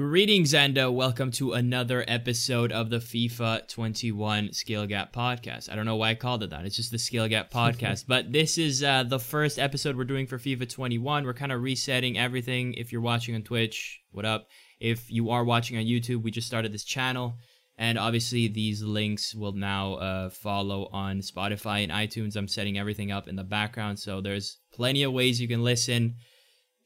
Greetings and uh, welcome to another episode of the FIFA 21 Skill Gap podcast. I don't know why I called it that. It's just the Skill Gap podcast. but this is uh, the first episode we're doing for FIFA 21. We're kind of resetting everything. If you're watching on Twitch, what up? If you are watching on YouTube, we just started this channel. And obviously, these links will now uh, follow on Spotify and iTunes. I'm setting everything up in the background. So there's plenty of ways you can listen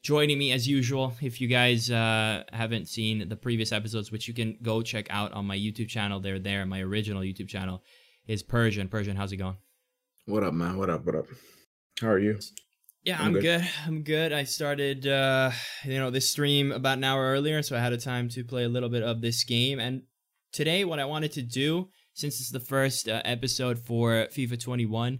joining me as usual. If you guys uh, haven't seen the previous episodes, which you can go check out on my YouTube channel, they're there. My original YouTube channel is Perzian. Perzian, how's it going? What up, man? What up? What up? How are you? Yeah, I'm, I'm good. good. I'm good. I started, uh, you know, this stream about an hour earlier, so I had a time to play a little bit of this game. And today, what I wanted to do, since it's the first uh, episode for FIFA 21,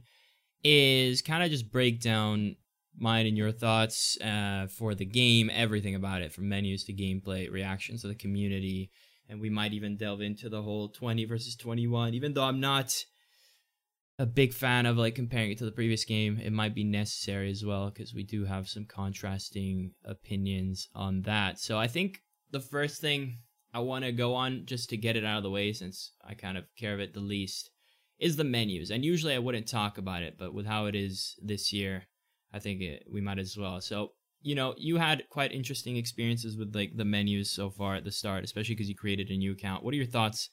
is kind of just break down mine and your thoughts uh, for the game, everything about it, from menus to gameplay, reactions to the community, and we might even delve into the whole 20 versus 21. Even though I'm not a big fan of like comparing it to the previous game, it might be necessary as well because we do have some contrasting opinions on that. So I think the first thing I want to go on just to get it out of the way, since I kind of care of it the least, is the menus. And usually I wouldn't talk about it, but with how it is this year, I think it, we might as well. So, you know, you had quite interesting experiences with like the menus so far at the start, especially because you created a new account. What are your thoughts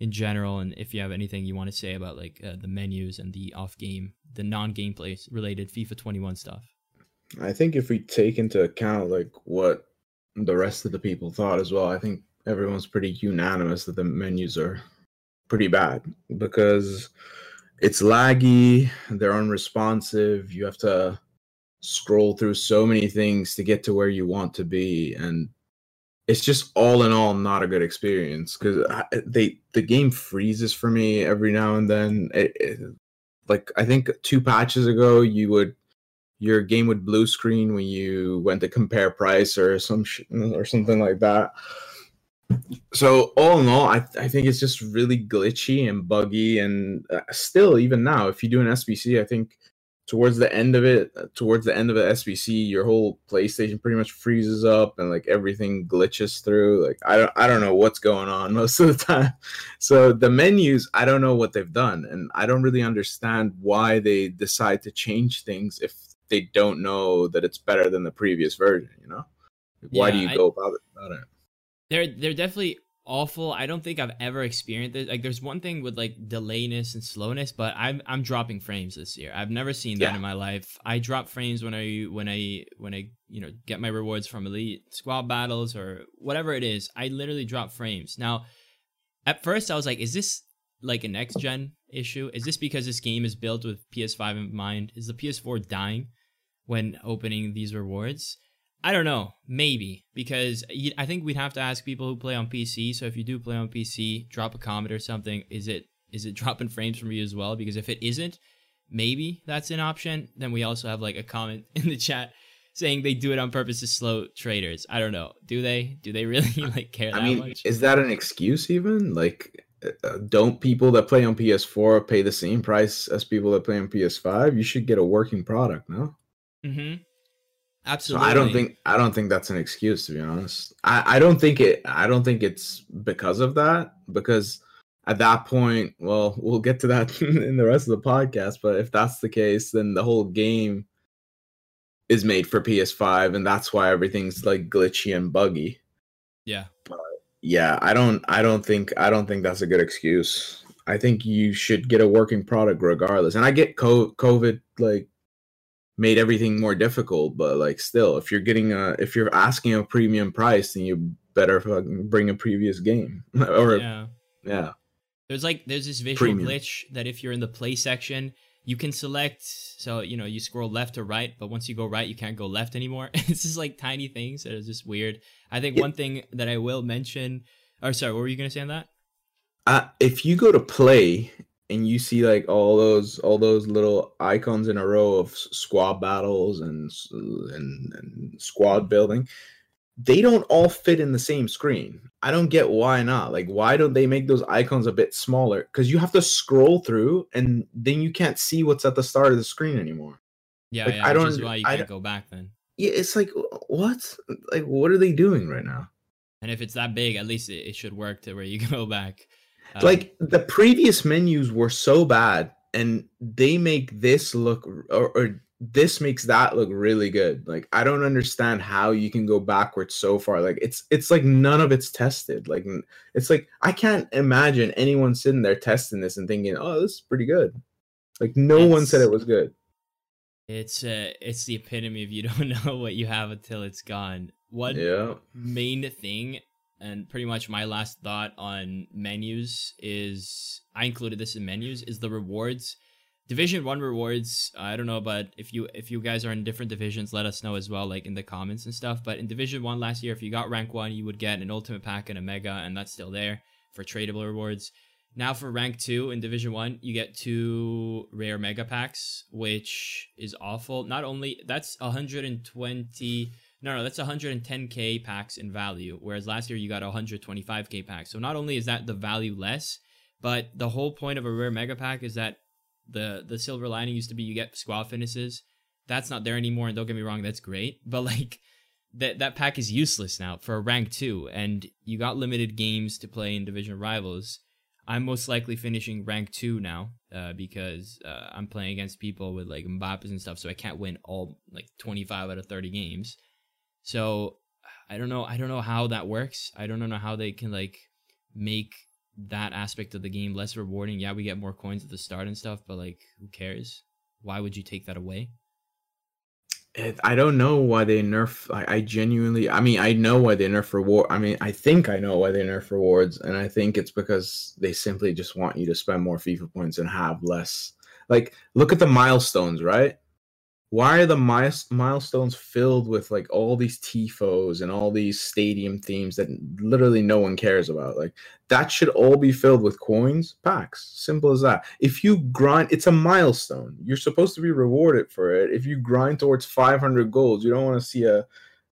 in general, and if you have anything you want to say about like uh, the menus and the off game, the non gameplay related FIFA 21 stuff? I think if we take into account like what the rest of the people thought as well, I think everyone's pretty unanimous that the menus are pretty bad because it's laggy, they're unresponsive, you have to scroll through so many things to get to where you want to be and it's just all in all not a good experience because they the game freezes for me every now and then it, it, like i think two patches ago you would your game would blue screen when you went to compare price or some sh- or something like that so all in all, I, I think it's just really glitchy and buggy. And uh, still, even now, if you do an SBC, I think towards the end of it, uh, towards the end of the SBC, your whole PlayStation pretty much freezes up and like everything glitches through. Like I don't I don't know what's going on most of the time. So the menus, I don't know what they've done, and I don't really understand why they decide to change things if they don't know that it's better than the previous version. You know, why yeah, do you I... go about it? About it? They're they're definitely awful. I don't think I've ever experienced it. Like there's one thing with like delayness and slowness, but I'm I'm dropping frames this year. I've never seen that yeah. in my life. I drop frames when I when I when I you know get my rewards from elite squad battles or whatever it is. I literally drop frames. Now, at first I was like, is this like a next gen issue? Is this because this game is built with PS5 in mind? Is the PS4 dying when opening these rewards? I don't know, maybe because I think we'd have to ask people who play on PC. So if you do play on PC, drop a comment or something. Is it is it dropping frames from you as well? Because if it isn't, maybe that's an option. Then we also have like a comment in the chat saying they do it on purpose to slow traders. I don't know. Do they? Do they really like care I mean, much? Is that an excuse even? Like uh, don't people that play on PS4 pay the same price as people that play on PS5? You should get a working product, no? Mhm. Absolutely. So I don't think I don't think that's an excuse to be honest. I, I don't think it I don't think it's because of that because at that point, well, we'll get to that in the rest of the podcast, but if that's the case, then the whole game is made for PS5 and that's why everything's like glitchy and buggy. Yeah. But yeah, I don't I don't think I don't think that's a good excuse. I think you should get a working product regardless. And I get COVID like made everything more difficult but like still if you're getting a if you're asking a premium price then you better fucking bring a previous game or yeah. yeah. There's like there's this visual premium. glitch that if you're in the play section you can select so you know you scroll left to right but once you go right you can't go left anymore. It's just like tiny things that are just weird. I think yeah. one thing that i will mention or sorry what were you gonna say on that? Uh, if you go to play and you see like all those all those little icons in a row of squad battles and and, and squad building they don't all fit in the same screen. I don't get why not. Like why don't they make those icons a bit smaller? Because you have to scroll through and then you can't see what's at the start of the screen anymore. Yeah, like, yeah i don't why you can't go back then. Yeah it's like what? Like what are they doing right now? And if it's that big, at least it, it should work to where you go back. Um, like the previous menus were so bad, and they make this look or, or this makes that look really good. Like I don't understand how you can go backwards so far. Like it's it's like none of it's tested. Like it's like I can't imagine anyone sitting there testing this and thinking, "Oh, this is pretty good." Like no one said it was good. It's uh it's the epitome of you don't know what you have until it's gone. One yeah. main thing and pretty much my last thought on menus is I included this in menus is the rewards. Division 1 rewards, I don't know but if you if you guys are in different divisions, let us know as well like in the comments and stuff, but in Division 1 last year if you got rank 1, you would get an ultimate pack and a mega and that's still there for tradable rewards. Now for rank 2 in Division 1, you get two rare mega packs, which is awful. Not only that's 120 no, no, that's 110k packs in value, whereas last year you got 125k packs. So not only is that the value less, but the whole point of a rare mega pack is that the the silver lining used to be you get squad finishes. That's not there anymore, and don't get me wrong, that's great. But like that that pack is useless now for a rank two, and you got limited games to play in division rivals. I'm most likely finishing rank two now uh, because uh, I'm playing against people with like Mbappes and stuff, so I can't win all like 25 out of 30 games. So I don't know. I don't know how that works. I don't know how they can like make that aspect of the game less rewarding. Yeah, we get more coins at the start and stuff, but like, who cares? Why would you take that away? I don't know why they nerf. I, I, genuinely, I mean, I know why they nerf reward. I mean, I think I know why they nerf rewards, and I think it's because they simply just want you to spend more FIFA points and have less. Like, look at the milestones, right? Why are the milestones filled with like all these tifos and all these stadium themes that literally no one cares about? Like that should all be filled with coins? Packs simple as that. If you grind it's a milestone. You're supposed to be rewarded for it. If you grind towards 500 goals you don't want to see a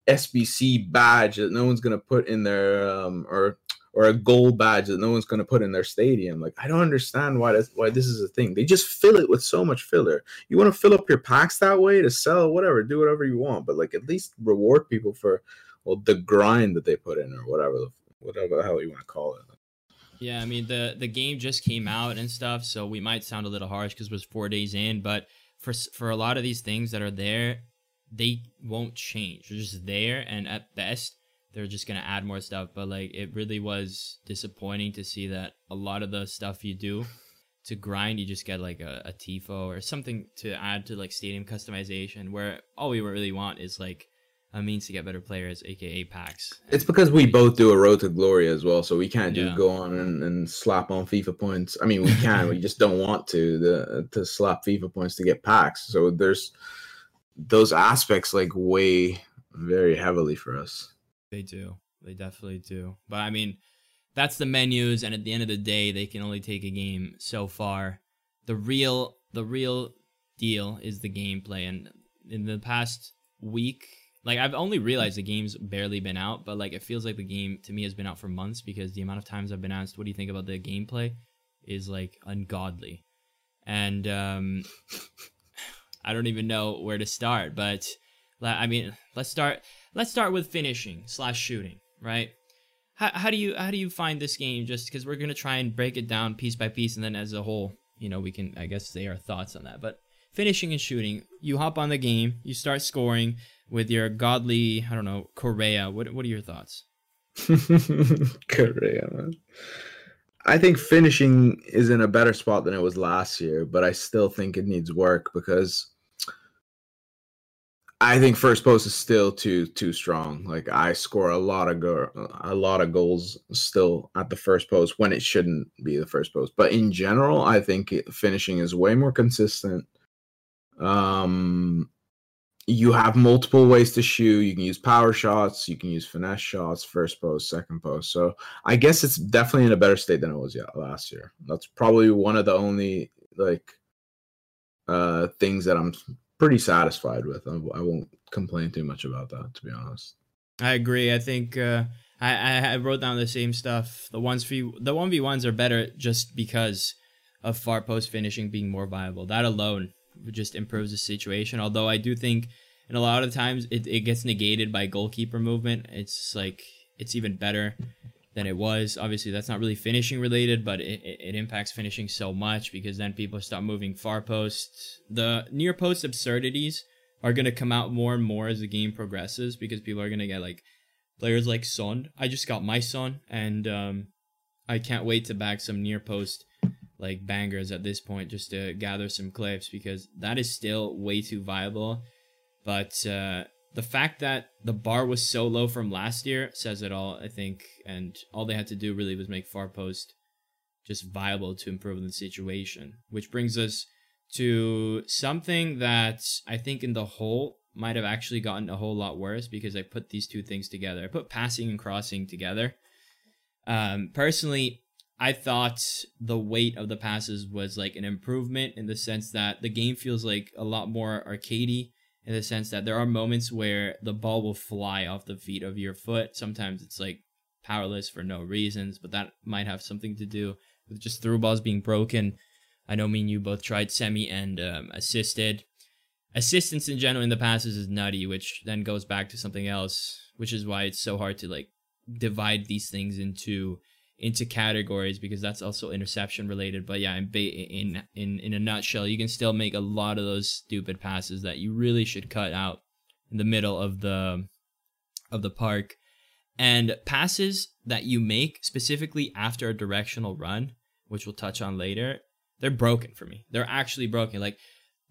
sbc badge that no one's going to put in their um or or a gold badge that no one's going to put in their stadium. Like I don't understand why why this is a thing. They just fill it with so much filler. You want to fill up your packs that way to sell whatever, do whatever you want, but like at least reward people for well the grind that they put in or whatever whatever the hell you want to call it. Yeah, I mean the the game just came out and stuff, so we might sound a little harsh because it was four days in, but for for a lot of these things that are there, they won't change. They're just there, and at best, they're just gonna add more stuff. But like it really was disappointing to see that a lot of the stuff you do to grind, you just get like a, a tifo or something to add to like stadium customization. Where all we really want is like a means to get better players, aka packs. It's because we both do a road to glory as well, so we can't just yeah. go on and, and slap on FIFA points. I mean, we can, we just don't want to the, to slap FIFA points to get packs. So there's those aspects like weigh very heavily for us. They do. They definitely do. But I mean, that's the menus, and at the end of the day, they can only take a game so far. The real, the real deal is the gameplay. And in the past week, like I've only realized the game's barely been out, but like it feels like the game to me has been out for months because the amount of times I've been asked, "What do you think about the gameplay?" is like ungodly, and um, I don't even know where to start. But I mean, let's start let's start with finishing slash shooting, right? How, how do you how do you find this game? Just because we're gonna try and break it down piece by piece, and then as a whole, you know, we can I guess say our thoughts on that. But finishing and shooting, you hop on the game, you start scoring with your godly, I don't know, Correa. What what are your thoughts? Correa, man. I think finishing is in a better spot than it was last year, but I still think it needs work because I think first post is still too too strong. Like I score a lot of go- a lot of goals still at the first post when it shouldn't be the first post. But in general, I think finishing is way more consistent. Um, you have multiple ways to shoot. You can use power shots. You can use finesse shots. First post, second post. So I guess it's definitely in a better state than it was last year. That's probably one of the only like uh things that I'm pretty satisfied with. I, I, won't complain too much about that, to be honest. I agree. I think uh, I, I wrote down the same stuff. The ones v the one v ones are better just because of far post finishing being more viable. That alone just improves the situation. Although I do think, and a lot of times it, it gets negated by goalkeeper movement. It's like it's even better than it was. Obviously, that's not really finishing related, but it, it, impacts finishing so much because then people start moving far posts. The near post absurdities are going to come out more and more as the game progresses because people are going to get like players like Son. I just got my Son, and um, I can't wait to back some near post like bangers at this point just to gather some clips because that is still way too viable. But uh, the fact that the bar was so low from last year says it all, I think. And all they had to do really was make far post just viable to improve the situation, which brings us to something that I think in the whole might have actually gotten a whole lot worse because I put these two things together. I put passing and crossing together. Um, personally, I thought the weight of the passes was like an improvement in the sense that the game feels like a lot more arcadey in the sense that there are moments where the ball will fly off the feet of your foot. Sometimes it's like powerless for no reasons, but that might have something to do with just through balls being broken. I know me and you both tried semi and um, assisted. Assistance in general in the passes is nutty, which then goes back to something else, which is why it's so hard to like divide these things into into categories because that's also interception related. But yeah, in in in in a nutshell, you can still make a lot of those stupid passes that you really should cut out in the middle of the of the park. And passes that you make specifically after a directional run, which we'll touch on later, they're broken for me. They're actually broken. Like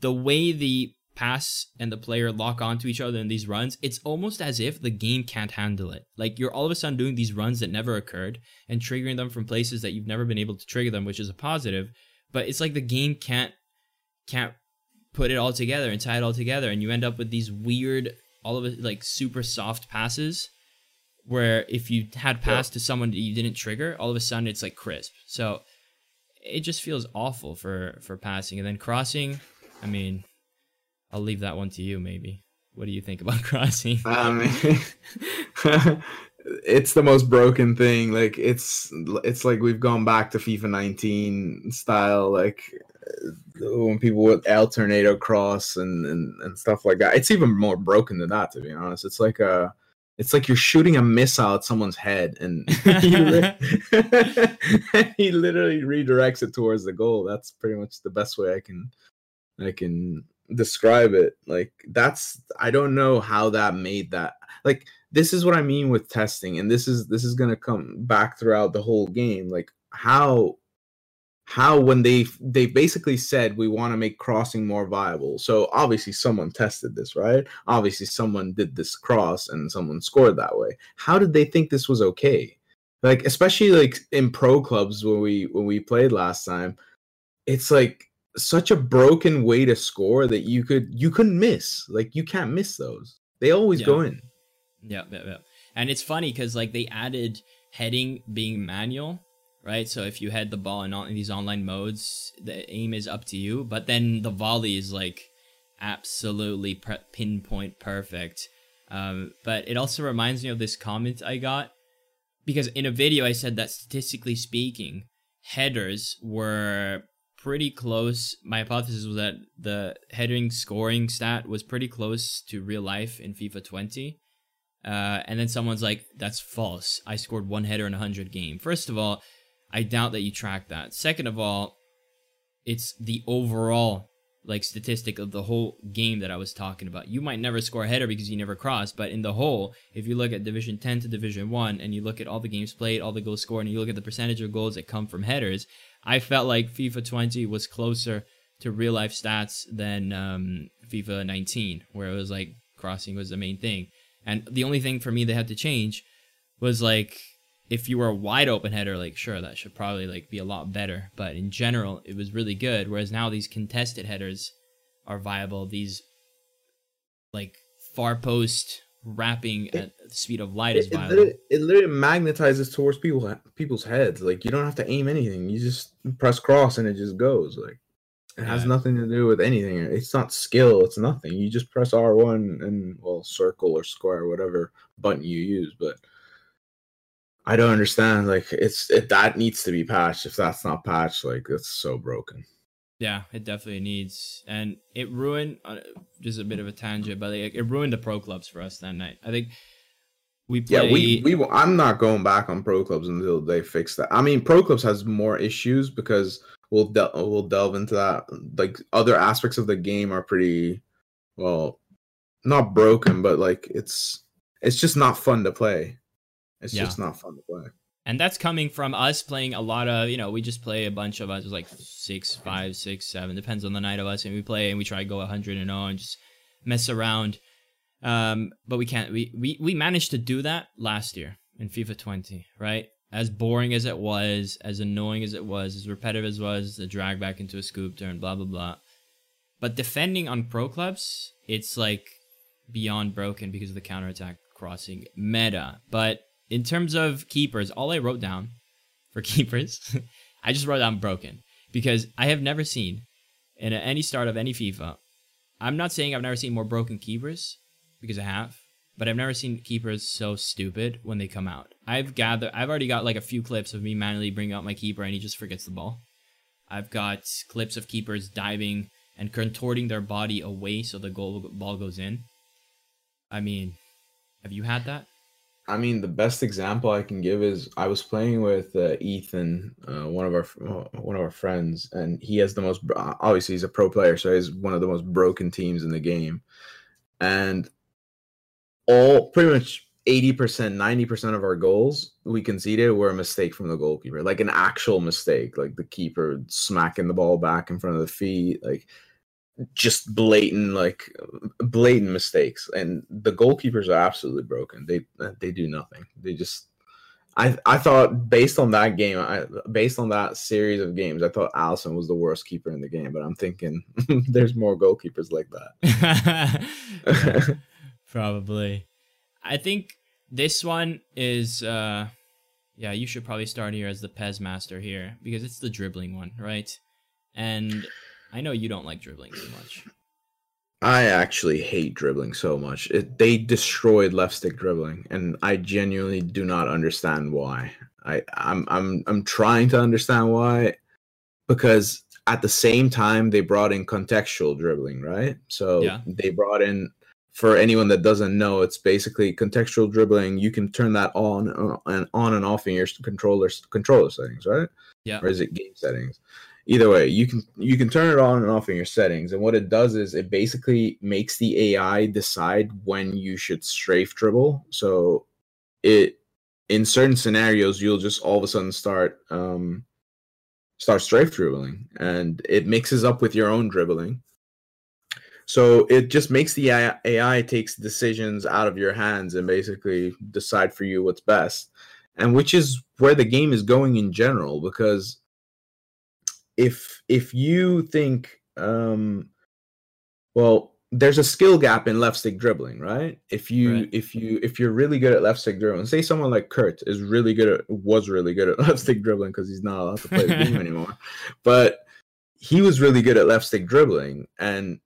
the way the pass and the player lock onto each other in these runs, it's almost as if the game can't handle it. Like you're all of a sudden doing these runs that never occurred and triggering them from places that you've never been able to trigger them, which is a positive. But it's like the game can't can't put it all together and tie it all together, and you end up with these weird, all of it like super soft passes. Where if you had passed yeah. to someone that you didn't trigger, all of a sudden it's like crisp. So it just feels awful for for passing, and then crossing. I mean, I'll leave that one to you, maybe. What do you think about crossing? Mean, um, it's the most broken thing. Like it's it's like we've gone back to FIFA 19 style, like when people would alternate cross and, and and stuff like that. It's even more broken than that, to be honest. It's like a it's like you're shooting a missile at someone's head and he, he literally redirects it towards the goal. That's pretty much the best way I can I can describe it like that's i don't know how that made that like this is what i mean with testing and this is this is going to come back throughout the whole game like how how when they they basically said we want to make crossing more viable so obviously someone tested this right? Obviously someone did this cross and someone scored that way. How did they think this was okay? Like especially like in pro clubs when we when we played last time it's like such a broken way to score that you could you couldn't miss. Like you can't miss those. They always yeah. go in. Yeah, yeah, yeah. And it's funny because like they added heading being manual, right? So if you head the ball in all in these online modes, the aim is up to you. But then the volley is like absolutely pre- pinpoint perfect. Um, but it also reminds me of this comment I got because in a video I said that statistically speaking, headers were pretty close. My hypothesis was that the heading scoring stat was pretty close to real life in FIFA 20. Uh, and then someone's like, that's false. I scored one header in a 100 game. First of all, I doubt that you track that. Second of all, it's the overall like statistic of the whole game that I was talking about. You might never score a header because you never cross, but in the whole, if you look at Division 10 to Division 1 and you look at all the games played, all the goals scored, and you look at the percentage of goals that come from headers, I felt like FIFA 20 was closer to real life stats than um, FIFA 19, where it was like crossing was the main thing. And the only thing for me they had to change was like if you were a wide open header, like sure that should probably like be a lot better. But in general, it was really good. Whereas now these contested headers are viable. These like far post wrapping at the speed of light is viable. It literally, it literally magnetizes towards people people's heads. Like you don't have to aim anything. You just press cross and it just goes. Like it yeah. has nothing to do with anything. It's not skill. It's nothing. You just press R one and well circle or square whatever button you use. But I don't understand. Like it's it that needs to be patched. If that's not patched, like it's so broken. Yeah, it definitely needs, and it ruined. Uh, just a bit of a tangent, but like, it ruined the pro clubs for us that night. I think We play, yeah, we we will- I'm not going back on pro clubs until they fix that. I mean, pro clubs has more issues because we'll del- we'll delve into that. Like other aspects of the game are pretty well, not broken, but like it's it's just not fun to play. It's Yeah. just not fun to play. And that's coming from us playing a lot of you know we just play a bunch of us like six five six seven depends on the night of us and we play and we try to go 100 and 0 and just mess around. Um but we can't we we, we managed to do that last year in fifa 20 right? As boring as it was as annoying as it was as repetitive as it was the drag back into a scoop turn blah blah blah. But defending on pro clubs it's like beyond broken because of the counterattack crossing meta. But in terms of keepers, all I wrote down for keepers, I just wrote down broken because I have never seen in any start of any FIFA. I'm not saying I've never seen more broken keepers because I have, but I've never seen keepers so stupid when they come out. I've gathered, I've already got like a few clips of me manually bringing out my keeper and he just forgets the ball. I've got clips of keepers diving and contorting their body away so the goal ball goes in. I mean, have you had that? I mean, the best example I can give is I was playing with uh, Ethan, uh, one of our uh, one of our friends, and he has the most. Obviously, he's a pro player, so he's one of the most broken teams in the game, and all pretty much eighty percent, ninety percent of our goals we conceded were a mistake from the goalkeeper, like an actual mistake, like the keeper smacking the ball back in front of the feet, like just blatant like blatant mistakes and the goalkeepers are absolutely broken they they do nothing they just i i thought based on that game i based on that series of games i thought Alisson was the worst keeper in the game but i'm thinking there's more goalkeepers like that probably. I think this one is uh yeah, you should probably start here as the Pez master here because it's the dribbling one, right? And I know you don't like dribbling too much. I actually hate dribbling so much. It, they destroyed left stick dribbling, and I genuinely do not understand why. I, I'm I'm I'm trying to understand why, because at the same time they brought in contextual dribbling, right? So Yeah. they brought in for anyone that doesn't know, it's basically contextual dribbling. You can turn that on uh, and on and off in your controller controller settings, right? Yeah. Or is it game settings? Either way, you can you can turn it on and off in your settings, and what it does is it basically makes the AI decide when you should strafe dribble. So it in certain scenarios you'll just all of a sudden start um start strafe dribbling, and it mixes up with your own dribbling. So it just makes the AI, AI takes decisions out of your hands and basically decide for you what's best, and which is where the game is going in general. Because if if you think, um, well, there's a skill gap in left stick dribbling, right? If you Right. if you if you're really good at left stick dribbling, say someone like Kurt is really good at was really good at left stick dribbling because he's not allowed to play the game anymore, but he was really good at left stick dribbling and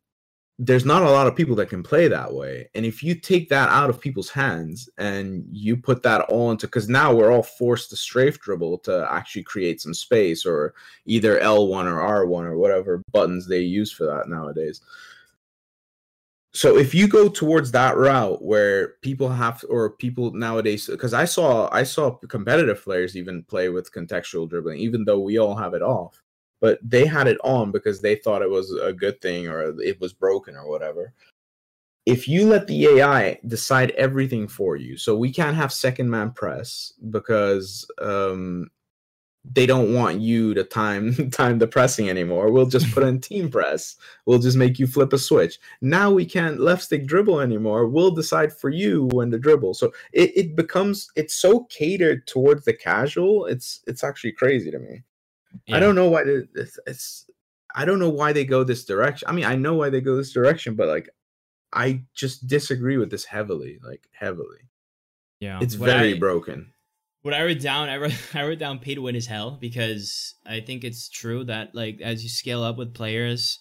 there's not a lot of people that can play that way. And if you take that out of people's hands and you put that all into because now we're all forced to strafe dribble to actually create some space or either L1 or R1 or whatever buttons they use for that nowadays. So if you go towards that route where people have or people nowadays because I saw I saw competitive players even play with contextual dribbling, even though we all have it off but they had it on because they thought it was a good thing or it was broken or whatever. If you let the AI decide everything for you, so we can't have second man press because um, they don't want you to time time the pressing anymore. We'll just put in team press. We'll just make you flip a switch. Now we can't left stick dribble anymore. We'll decide for you when to dribble. So it, it becomes it's so catered towards the casual. It's it's actually crazy to me. I don't know why it's, it's I don't know why they go this direction. I mean, I know why they go this direction, but like I just disagree with this heavily, like heavily. Yeah, It's What very I- broken. What I wrote down, I wrote, I wrote down pay to win is hell because I think it's true that like as you scale up with players,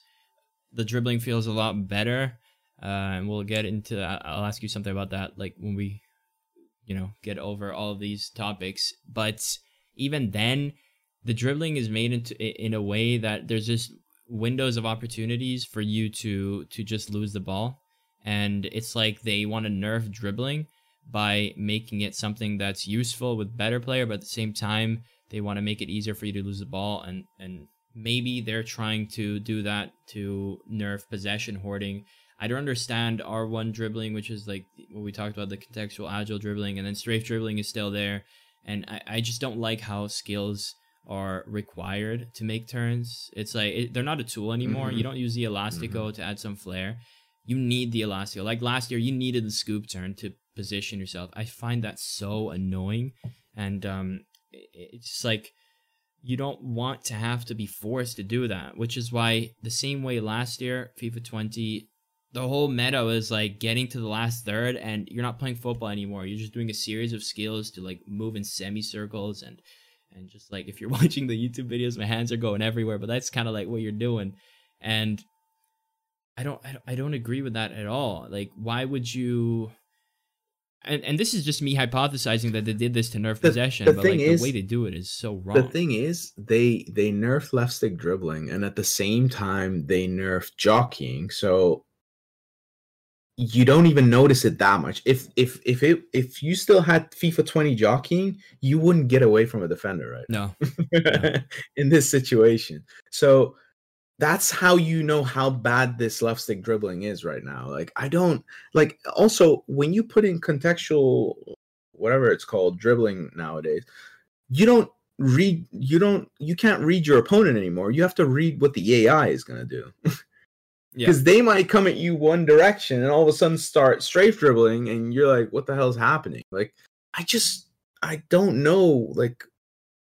the dribbling feels a lot better. Uh, and we'll get into. I'll ask you something about that, like when we, you know, get over all of these topics. But even then, the dribbling is made into in a way that there's just windows of opportunities for you to to just lose the ball, and it's like they want to nerf dribbling by making it something that's useful with better player, but at the same time, they want to make it easier for you to lose the ball and and maybe they're trying to do that to nerf possession hoarding. I don't understand R1 dribbling, which is like what we talked about the contextual agile dribbling, and then strafe dribbling is still there. And I, I just don't like how skills are required to make turns. It's like it, they're not a tool anymore. Mhm. You don't use the elastico Mm-hmm. to add some flair. You need the elastico. Like last year, you needed the scoop turn to position yourself. I find that so annoying, and um, it- it's just like you don't want to have to be forced to do that. Which is why the same way last year, FIFA 20. The whole meta is like getting to the last third, and you're not playing football anymore. You're just doing a series of skills to like move in semicircles and and just like if you're watching the YouTube videos, my hands are going everywhere. But that's kind of like what you're doing, and I don't, I don't, I don't agree with that at all. Like, why would you? And and this is just me hypothesizing that they did this to nerf The- possession, the but thing like is- the way they do it is so wrong. The thing is, they they nerf left stick dribbling, and at the same time they nerf jockeying. So you don't even notice it that much. If if if it if you still had FIFA 20 jockeying, you wouldn't get away from a defender, right? no, in this situation. So that's how you know how bad this left stick dribbling is right now. Like I don't like also when you put in contextual whatever it's called dribbling nowadays, you don't read you don't you can't read your opponent anymore. You have to read what the AI is going to do. yeah, Because they might come at you one direction and all of a sudden start strafe dribbling and you're like, what the hell's happening? Like, I just I don't know like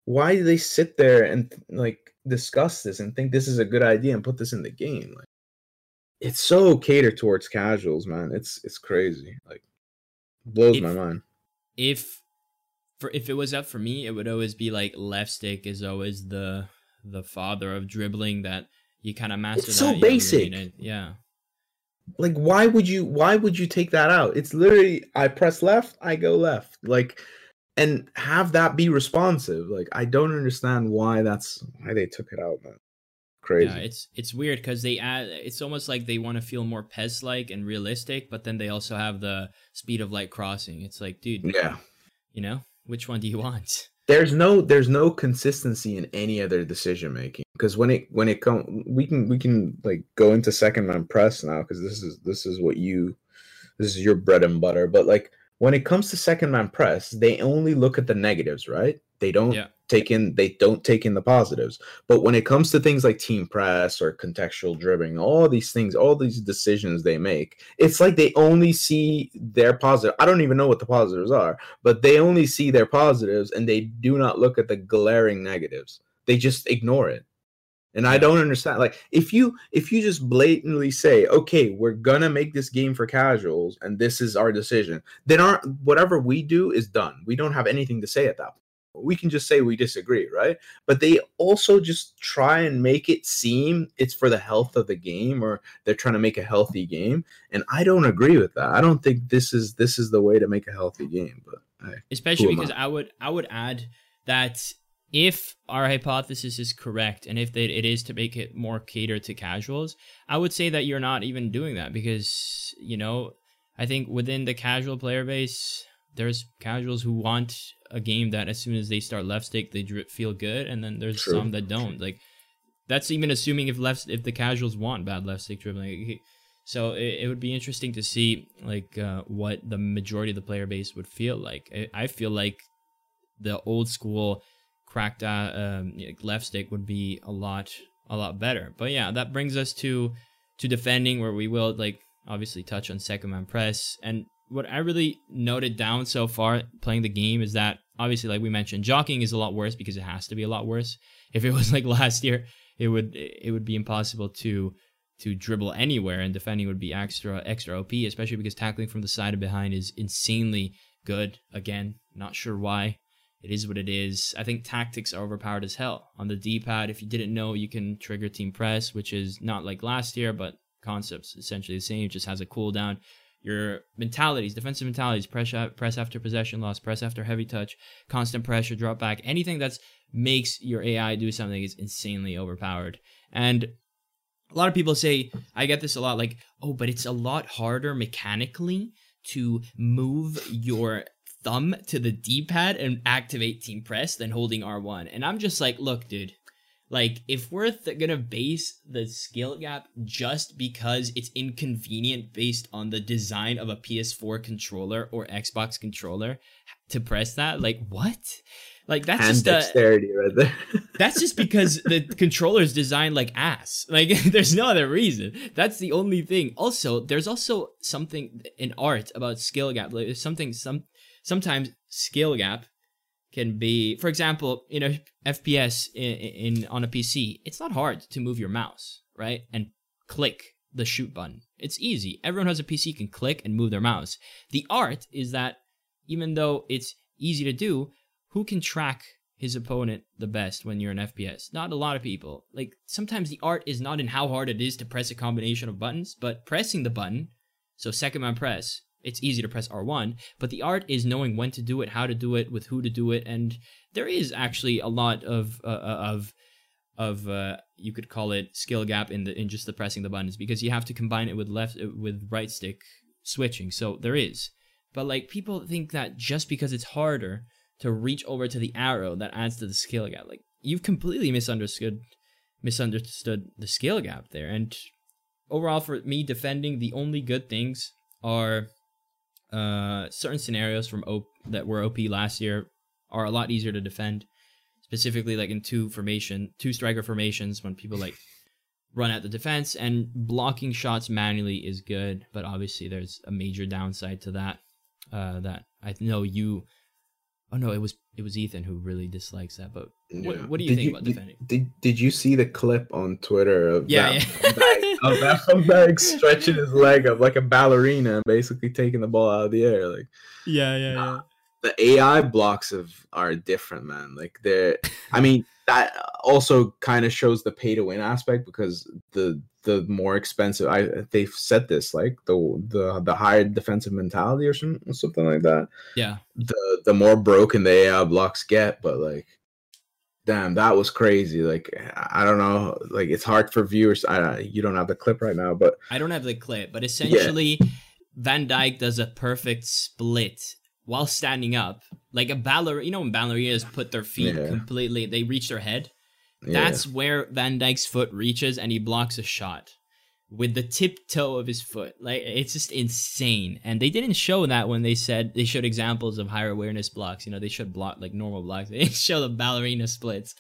why do they sit there and like discuss this and think this is a good idea and put this in the game? Like it's so catered towards casuals, man. It's it's crazy. Like blows my mind. if for if it was up for me, it would always be like left stick is always the the father of dribbling that you kind of master. It's so that, you have basic. really- yeah. Like why would you why would you take that out? It's literally I press left, I go left. Like and have that be responsive. Like I don't understand why that's why they took it out, man. Crazy. Yeah, it's it's weird because they add. It's almost like they want to feel more PES like and realistic, but then they also have the speed of light crossing. It's like, dude, yeah. you know, which one do you want? There's no there's no consistency in any other decision making because when it when it come we can we can like go into second man press now because this is this is what you this is your bread and butter but like when it comes to second man press they only look at the negatives right they don't Yeah. Take in they don't take in the positives. But when it comes to things like team press or contextual dribbling all these things all these decisions they make it's like they only see their positive i don't even know what the positives are but they only see their positives and they do not look at the glaring negatives. They just ignore it. And i don't understand like if you if you just blatantly say okay we're gonna make this game for casuals and this is our decision then our whatever we do is done. We don't have anything to say at that point we can just say we disagree right? But they also just try and make it seem it's for the health of the game or they're trying to make a healthy game and i don't agree with that. I don't think this is this is the way to make a healthy game but I, Especially because I? Would I would add that if our hypothesis is correct and if they, it is to make it more cater to casuals, I would say that you're not even doing that because you know I think within the casual player base, there's casuals who want a game that as soon as they start left stick they feel good, and then there's True, some that don't. Like that's even assuming if left if the casuals want bad left stick dribbling. So it, it would be interesting to see like uh, what the majority of the player base would feel like. I, I feel like the old school cracked uh, um, left stick would be a lot a lot better. But yeah, that brings us to to defending where we will like obviously touch on second man press and what I really noted down so far playing the game is that obviously like we mentioned jockeying is a lot worse because it has to be a lot worse. If it was like last year, it would it would be impossible to to dribble anywhere and defending would be extra extra OP, especially because tackling from the side and behind is insanely good. Again, not sure why. It is what it is. I think tactics are overpowered as hell. On the D-pad, if you didn't know, you can trigger team press, which is not like last year, but concepts essentially the same. It just has a cooldown. Your mentalities, defensive mentalities, press press after possession loss, press after heavy touch, constant pressure, drop back, anything that makes your AI do something is insanely overpowered. And a lot of people say, I get this a lot, like, oh, but it's a lot harder mechanically to move your thumb to the D-pad and activate team press than holding R1. And I'm just like, look, dude, like if we're th- gonna base the skill gap just because it's inconvenient based on the design of a PS4 controller or Xbox controller to press that, like what? Like that's Hand just a, dexterity right there. that's just because the controller is designed like ass. Like there's no other reason. That's the only thing. Also, there's also something in art about skill gap. Like there's something some sometimes skill gap can be, for example, you know, FPS in, in on a PC. It's not hard to move your mouse, right, and click the shoot button. It's easy. Everyone has a PC can click and move their mouse. The art is that even though it's easy to do, who can track his opponent the best when you're in FPS? Not a lot of people. Like sometimes the art is not in how hard it is to press a combination of buttons, but pressing the button, so second man press, it's easy to press R1, but the art is knowing when to do it, how to do it, with who to do it, and there is actually a lot of uh, of of uh, you could call it skill gap in the in just the pressing the buttons because you have to combine it with left with right stick switching. So there is, but like people think that just because it's harder to reach over to the arrow that adds to the skill gap. Like you've completely misunderstood misunderstood the skill gap there. And overall for me defending the only good things are uh certain scenarios from OP that were OP last year are a lot easier to defend. Specifically like in two formation, two striker formations when people like run at the defense and blocking shots manually is good, but obviously there's a major downside to that. Uh that I know you Oh no, it was it was Ethan who really dislikes that. But Yeah. what do you Did think about defending? Did, did you see the clip on Twitter of Yeah, that yeah. Van of that stretching his leg up like a ballerina and basically taking the ball out of the air? Like yeah, yeah, yeah. the AI blocks of are different, man. Like they're I mean that also kind of shows the pay to win aspect because the the more expensive I they've said this like the the the higher defensive mentality or some, something like that Yeah. the the more broken the AI blocks get, but like damn, that was crazy. Like I don't know, like it's hard for viewers. I you don't have the clip right now, but I don't have the clip, but essentially Van Dijk does a perfect split while standing up. Like a ballerina, you know when ballerinas put their feet Yeah. completely, they reach their head. yeah. That's where Van Dijk's foot reaches and he blocks a shot with the tiptoe of his foot. Like it's just insane. And they didn't show that when they said they showed examples of higher awareness blocks. You know, they showed block like normal blocks. They didn't show the ballerina splits,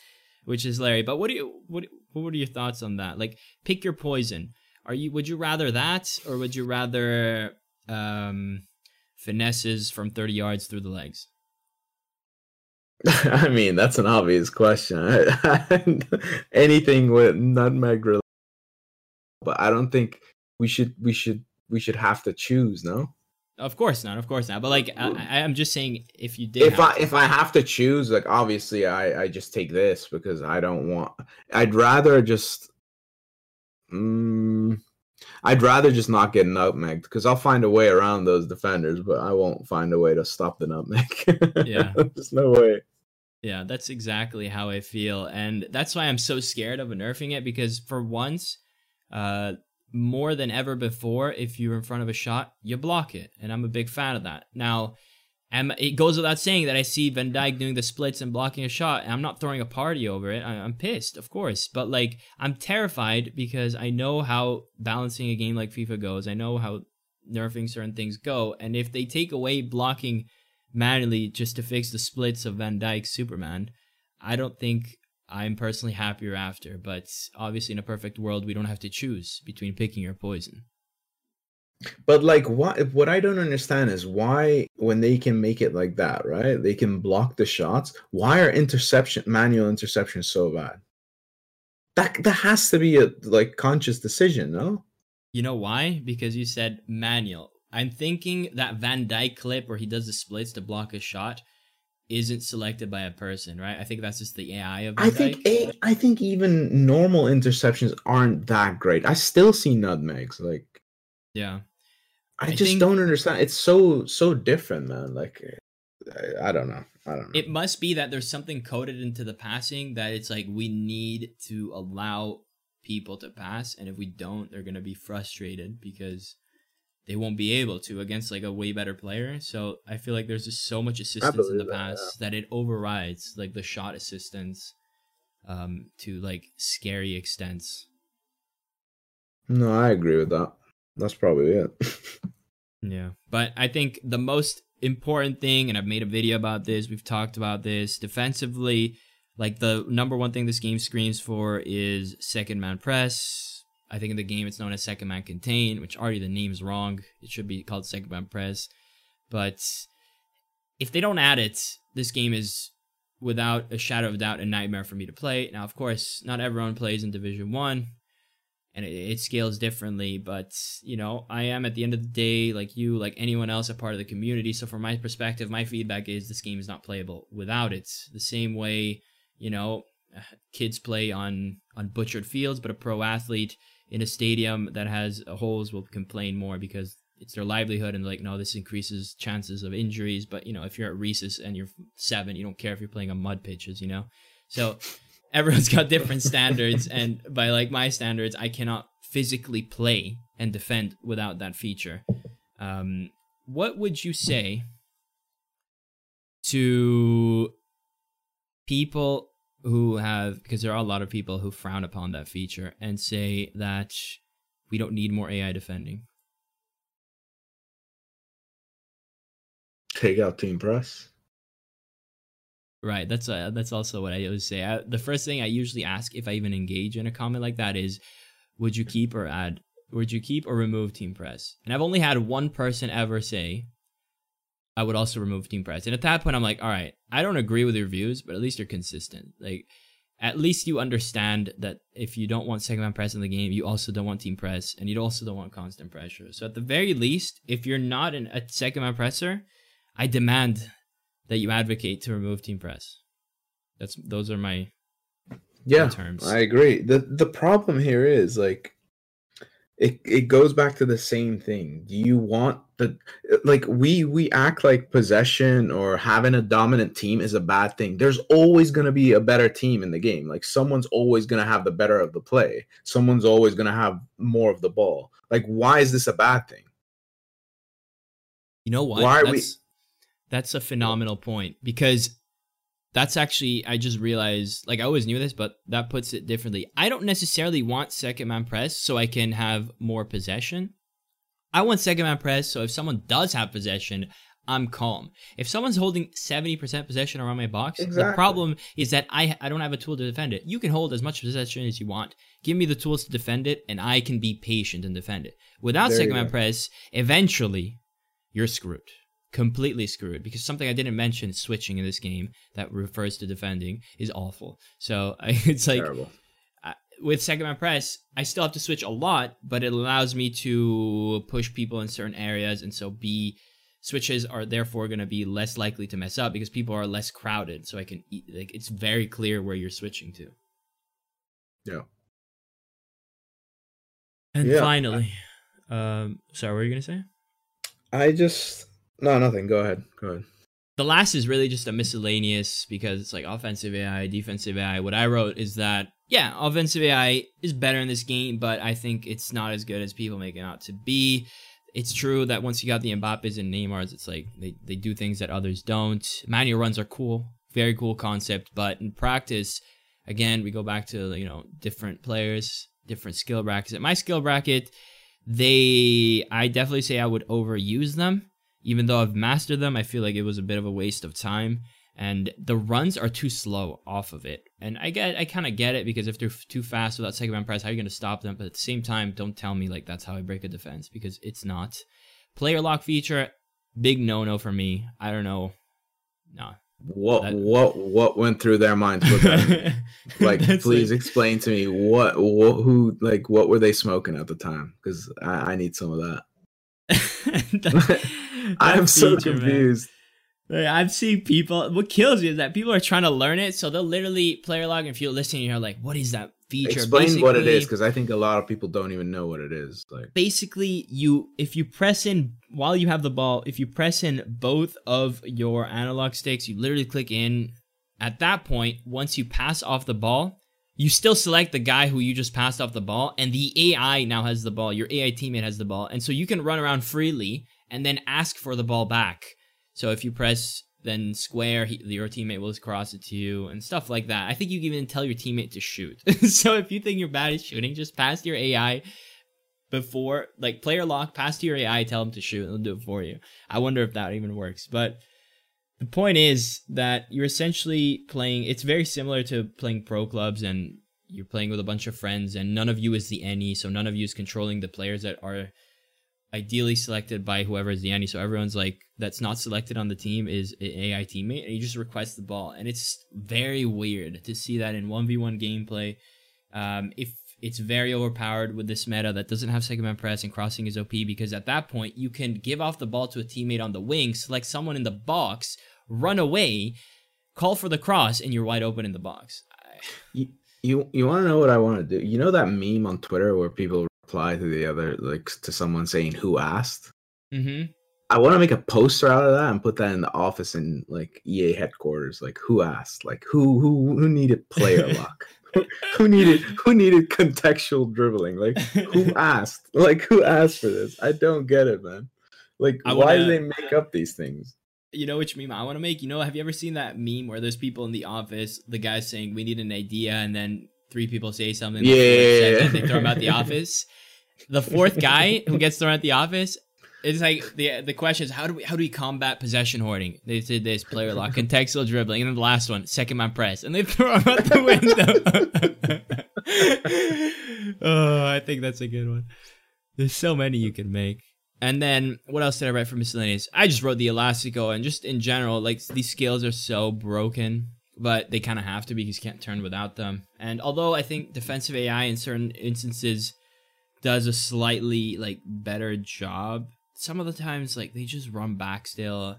which is Larry. But what do you what what are your thoughts on that? Like pick your poison. Are you would you rather that or would you rather um finesses from 30 yards through the legs? I mean, that's an obvious question. Anything with nutmeg related, but I don't think we should we should we should have to choose. No, Of course not, of course not. But like I, I'm just saying if you did if I if I have to choose, like obviously I I just take this because I don't want. I'd rather just. Mm, I'd rather just not get nutmegged because I'll find a way around those defenders, but I won't find a way to stop the nutmeg. Yeah. there's no way. Yeah, that's exactly how I feel. And that's why I'm so scared of nerfing it because for once, uh, more than ever before, if you're in front of a shot, you block it. And I'm a big fan of that. Now, am, it goes without saying that I see Van Dijk doing the splits and blocking a shot, and I'm not throwing a party over it. I, I'm pissed, of course. But like, I'm terrified because I know how balancing a game like FIFA goes. I know how nerfing certain things go. And if they take away blocking manually just to fix the splits of Van Dijk's Superman, I don't think I'm personally happier after. But obviously, in a perfect world, we don't have to choose between picking your poison. But like what what I don't understand is why when they can make it like that, right? They can block the shots. Why are interception manual interceptions so bad? That that has to be a like conscious decision, no? You know why? Because you said manual. I'm thinking that Van Dijk clip where he does the splits to block a shot isn't selected by a person, right? I think that's just the AI of Van I think a, I think even normal interceptions aren't that great. I still see nutmegs. Like yeah. I, I just think- don't understand. It's so so different, man. Like I, I don't know. I don't know. It must be that there's something coded into the passing that it's like we need to allow people to pass, and if we don't, they're gonna be frustrated because they won't be able to against like a way better player. So I feel like there's just so much assistance in the that, pass that, it overrides like the shot assistance um to like scary extents. No, I agree with that. That's probably it. yeah. But I think the most important thing, and I've made a video about this, we've talked about this, defensively, like the number one thing this game screams for is second man press. I think in the game it's known as second man contain, which already the name's wrong. It should be called second man press. But if they don't add it, this game is without a shadow of doubt a nightmare for me to play. Now, of course, not everyone plays in Division One and it, it, scales differently but you know i am at the end of the day like you like anyone else a part of the community so from my perspective my feedback is this game is not playable without it the same way you know kids play on on butchered fields but a pro athlete in a stadium that has holes will complain more because it's their livelihood and like no this increases chances of injuries. But you know if you're at Reese's and you're seven you don't care if you're playing on mud pitches you know? So everyone's got different standards. And by like my standards i cannot physically play and defend without that feature. Um, what would you say to people who have because there are a lot of people who frown upon that feature and say that we don't need more ai defending take out team press Right. That's uh, that's also what I always say. I, the first thing I usually ask if I even engage in a comment like that is, would you keep or add? Would you keep or remove team press? And I've only had one person ever say, I would also remove team press. And at that point, I'm like, all right, I don't agree with your views, but at least you're consistent. Like, at least you understand that if you don't want second man press in the game, you also don't want team press, and you also don't want constant pressure. So at the very least, if you're not an, a second man presser, I demand that you advocate to remove team press. That's those are my yeah terms. I agree. the The problem here is like it it goes back to the same thing. Do you want the like we we act like possession or having a dominant team is a bad thing. There's always going to be a better team in the game. Like someone's always going to have the better of the play. Someone's always going to have more of the ball. Like why is this a bad thing? You know what? Why are That's, we that's a phenomenal point because that's actually I just realized like I always knew this, but that puts it differently. I don't necessarily want second man press so I can have more possession. I want second man press so if someone does have possession, I'm calm. If someone's holding 70% possession around my box, exactly. the problem is that I I don't have a tool to defend it. You can hold as much possession as you want. Give me the tools to defend it and I can be patient and defend it. Without there second man press, eventually you're screwed completely screwed because something I didn't mention switching in this game that refers to defending is awful. So it's like I, with second man press, I still have to switch a lot, but it allows me to push people in certain areas, and so B switches are therefore going to be less likely to mess up because people are less crowded. So I can eat, like it's very clear where you're switching to. Yeah. And yeah. finally, um, sorry, what were you gonna say? I just no, nothing. Go ahead. Go ahead. The last is really just a miscellaneous because it's like offensive AI, defensive AI. What I wrote is that yeah, offensive AI is better in this game, but I think it's not as good as people make it out to be. It's true that once you got the Mbappes and Neymars, it's like they, they do things that others don't. Manual runs are cool, very cool concept, but in practice, again, we go back to you know different players, different skill brackets. At my skill bracket, they I definitely say I would overuse them even though I've mastered them, I feel like it was a bit of a waste of time. And the runs are too slow off of it. And I get, I kind of get it because if they're too fast without second man press, how are you going to stop them? But at the same time, don't tell me like that's how I break a defense because it's not. Player lock feature, big no no for me. I don't know. No. What that, what what went through their minds? like, please like, explain to me what, what who like what were they smoking at the time? Because I, I need some of that. I'm so confused. I've seen people. What kills me is that people are trying to learn it, so they'll literally player lock. And if you're listening, you're like, "What is that feature?" Explain basically, what it is, because I think a lot of people don't even know what it is. Like, basically, you if you press in while you have the ball, if you press in both of your analog sticks, you literally click in. At that point, once you pass off the ball, you still select the guy who you just passed off the ball, and the AI now has the ball. Your AI teammate has the ball, and so you can run around freely and then ask for the ball back. So if you press then square, he, your teammate will cross it to you and stuff like that. I think you can even tell your teammate to shoot. so if you think you're bad at shooting, just pass your AI before, like player lock, pass to your AI, tell them to shoot, and they'll do it for you. I wonder if that even works, but the point is that you're essentially playing it's very similar to playing pro clubs and you're playing with a bunch of friends and none of you is the any so none of you is controlling the players that are ideally selected by whoever is the any so everyone's like that's not selected on the team is an ai teammate and you just request the ball and it's very weird to see that in 1v1 gameplay um, if it's very overpowered with this meta that doesn't have second man press and crossing is OP because at that point you can give off the ball to a teammate on the wing, select someone in the box, run away, call for the cross, and you're wide open in the box. You you, you want to know what I want to do? You know that meme on Twitter where people reply to the other like to someone saying who asked. Mm-hmm. I want to make a poster out of that and put that in the office in like EA headquarters. Like who asked? Like who who who needed player lock? who needed who needed contextual dribbling? Like who asked? Like who asked for this? I don't get it, man. Like I why wanna- do they make up these things? You know which meme I want to make? You know, have you ever seen that meme where there's people in the office, the guy's saying, we need an idea, and then three people say something. Yeah, yeah, yeah. They throw him out the office. The fourth guy who gets thrown out the office, it's like the the question is how do we how do we combat possession hoarding? They did this player lock, contextual dribbling, and then the last one, second man press, and they throw him out the window. oh, I think that's a good one. There's so many you can make. And then what else did I write for miscellaneous? I just wrote the Elastico and just in general, like these scales are so broken, but they kind of have to be because you can't turn without them. And although I think defensive AI in certain instances does a slightly like better job, some of the times like they just run back still.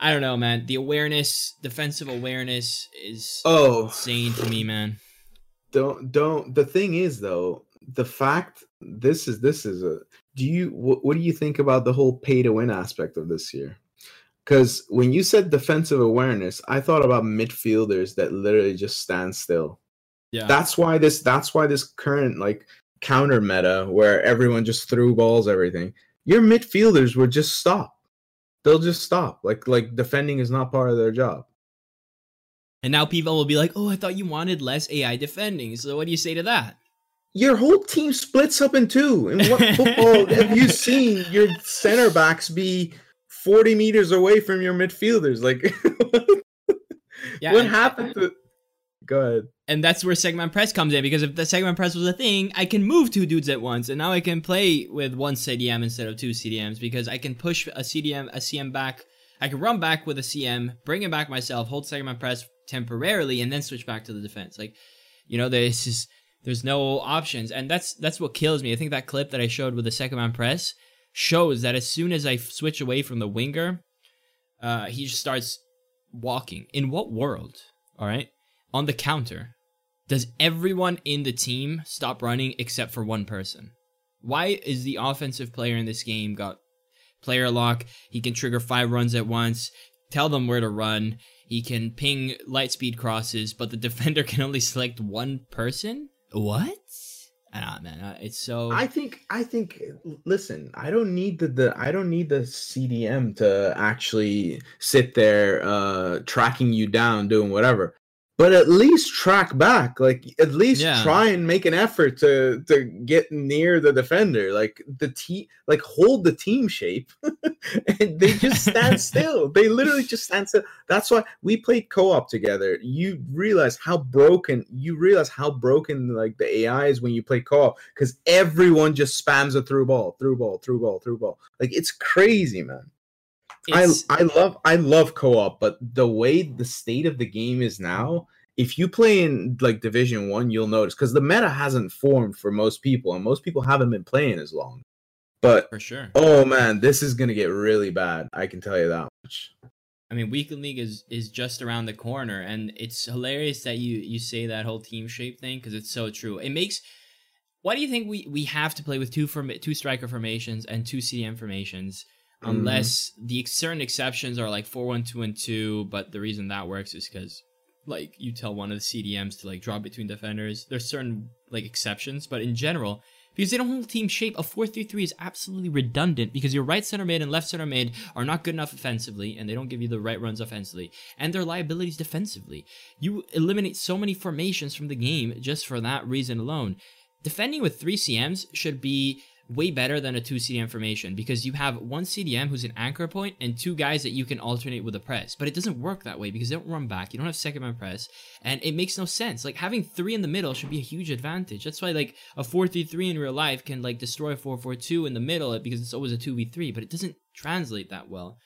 I don't know, man. The awareness, defensive awareness is Oh, insane to me, man. don't don't the thing is though the fact this is this is a do you what, what do you think about the whole pay to win aspect of this year because when you said defensive awareness i thought about midfielders that literally just stand still Yeah. that's why this that's why this current like counter meta where everyone just threw balls everything your midfielders would just stop they'll just stop like like defending is not part of their job and now people will be like, "Oh, I thought you wanted less AI defending." So what do you say to that? your whole team splits up in two. In what football have you seen your center backs be 40 meters away from your midfielders? Like, Yeah, what happened to. Go ahead. and that's where second man press comes in because if the second man press was a thing, I can move two dudes at once, and now I can play with one CDM instead of two CDMs because I can push a CDM, a CM back. I can run back with a CM, bring him back myself, hold second man press temporarily, and then switch back to the defense. Like, you know, there's just there's no options, and that's that's what kills me. I think that clip that I showed with the second man press shows that as soon as I switch away from the winger, uh, he just starts walking. In what world? All right, on the counter, does everyone in the team stop running except for one person? Why is the offensive player in this game got player lock? He can trigger five runs at once, tell them where to run. He can ping light speed crosses, but the defender can only select one person. What? Ah, man, uh, it's so. I think, I think, listen, I don't need the, the I don't need the CDM to actually sit there uh tracking you down, doing whatever. But at least track back, like at least Yeah. try and make an effort to to get near the defender, like the team, like hold the team shape, and they just stand still. They literally just stand still. That's why we played co-op together. You realize how broken. You realize how broken like the AI is when you play co-op because everyone just spams a through ball, through ball, through ball, through ball. Like it's crazy, man. I I love I love co-op, but the way the state of the game is now, if you play in like Division One, you'll notice because the meta hasn't formed for most people, and most people haven't been playing as long. But for sure. oh man, this is gonna get really bad. I can tell you that much. I mean, weekend league is is just around the corner, and it's hilarious that you you say that whole team shape thing because it's so true. It makes. Why do you think we we have to play with two form two striker formations and two CDM formations? Mhm. Unless the certain exceptions are like four one two and two, but the reason that works is because like you tell one of the CDMs to like drop between defenders. There's certain like exceptions, but in general, because they don't hold team shape, a 4-3-3 is absolutely redundant because your right center mid and left center mid are not good enough offensively and they don't give you the right runs offensively and their liabilities defensively. You eliminate so many formations from the game just for that reason alone. Defending with 3 CMs should be way better than a two CDM formation because you have one CDM who's an anchor point and two guys that you can alternate with a press. But it doesn't work that way because they don't run back. You don't have second man press, and it makes no sense. Like having three in the middle should be a huge advantage. That's why like a four three three in real life can like destroy four four two in the middle because it's always a two v three, but it doesn't translate that well.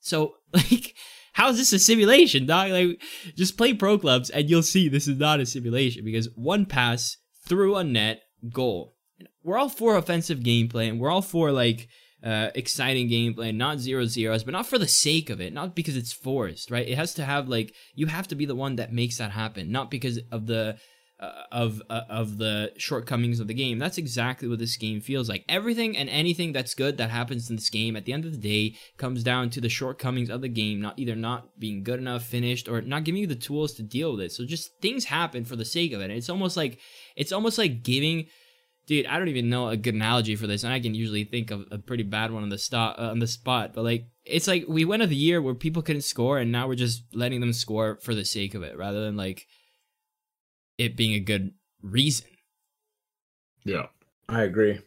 So like. How is this a simulation, dog? Like, just play pro clubs and you'll see this is not a simulation because one pass through a net, goal we're all for offensive gameplay and we're all for like uh, exciting gameplay, not zero zeros, but not for the sake of it, not because it's forced, right? It has to have like you have to be the one that makes that happen, not because of the uh, of uh, of the shortcomings of the game. That's exactly what this game feels like. Everything and anything that's good that happens in this game, at the end of the day, comes down to the shortcomings of the game, not either not being good enough, finished, or not giving you the tools to deal with it. So just things happen for the sake of it. And it's almost like it's almost like giving dude, I don't even know a good analogy for this, and I can usually think of a pretty bad one on the spot. Uh, on the spot, but like it's like we went of the year where people couldn't score, and now we're just letting them score for the sake of it, rather than like it being a good reason. Yeah, I agree.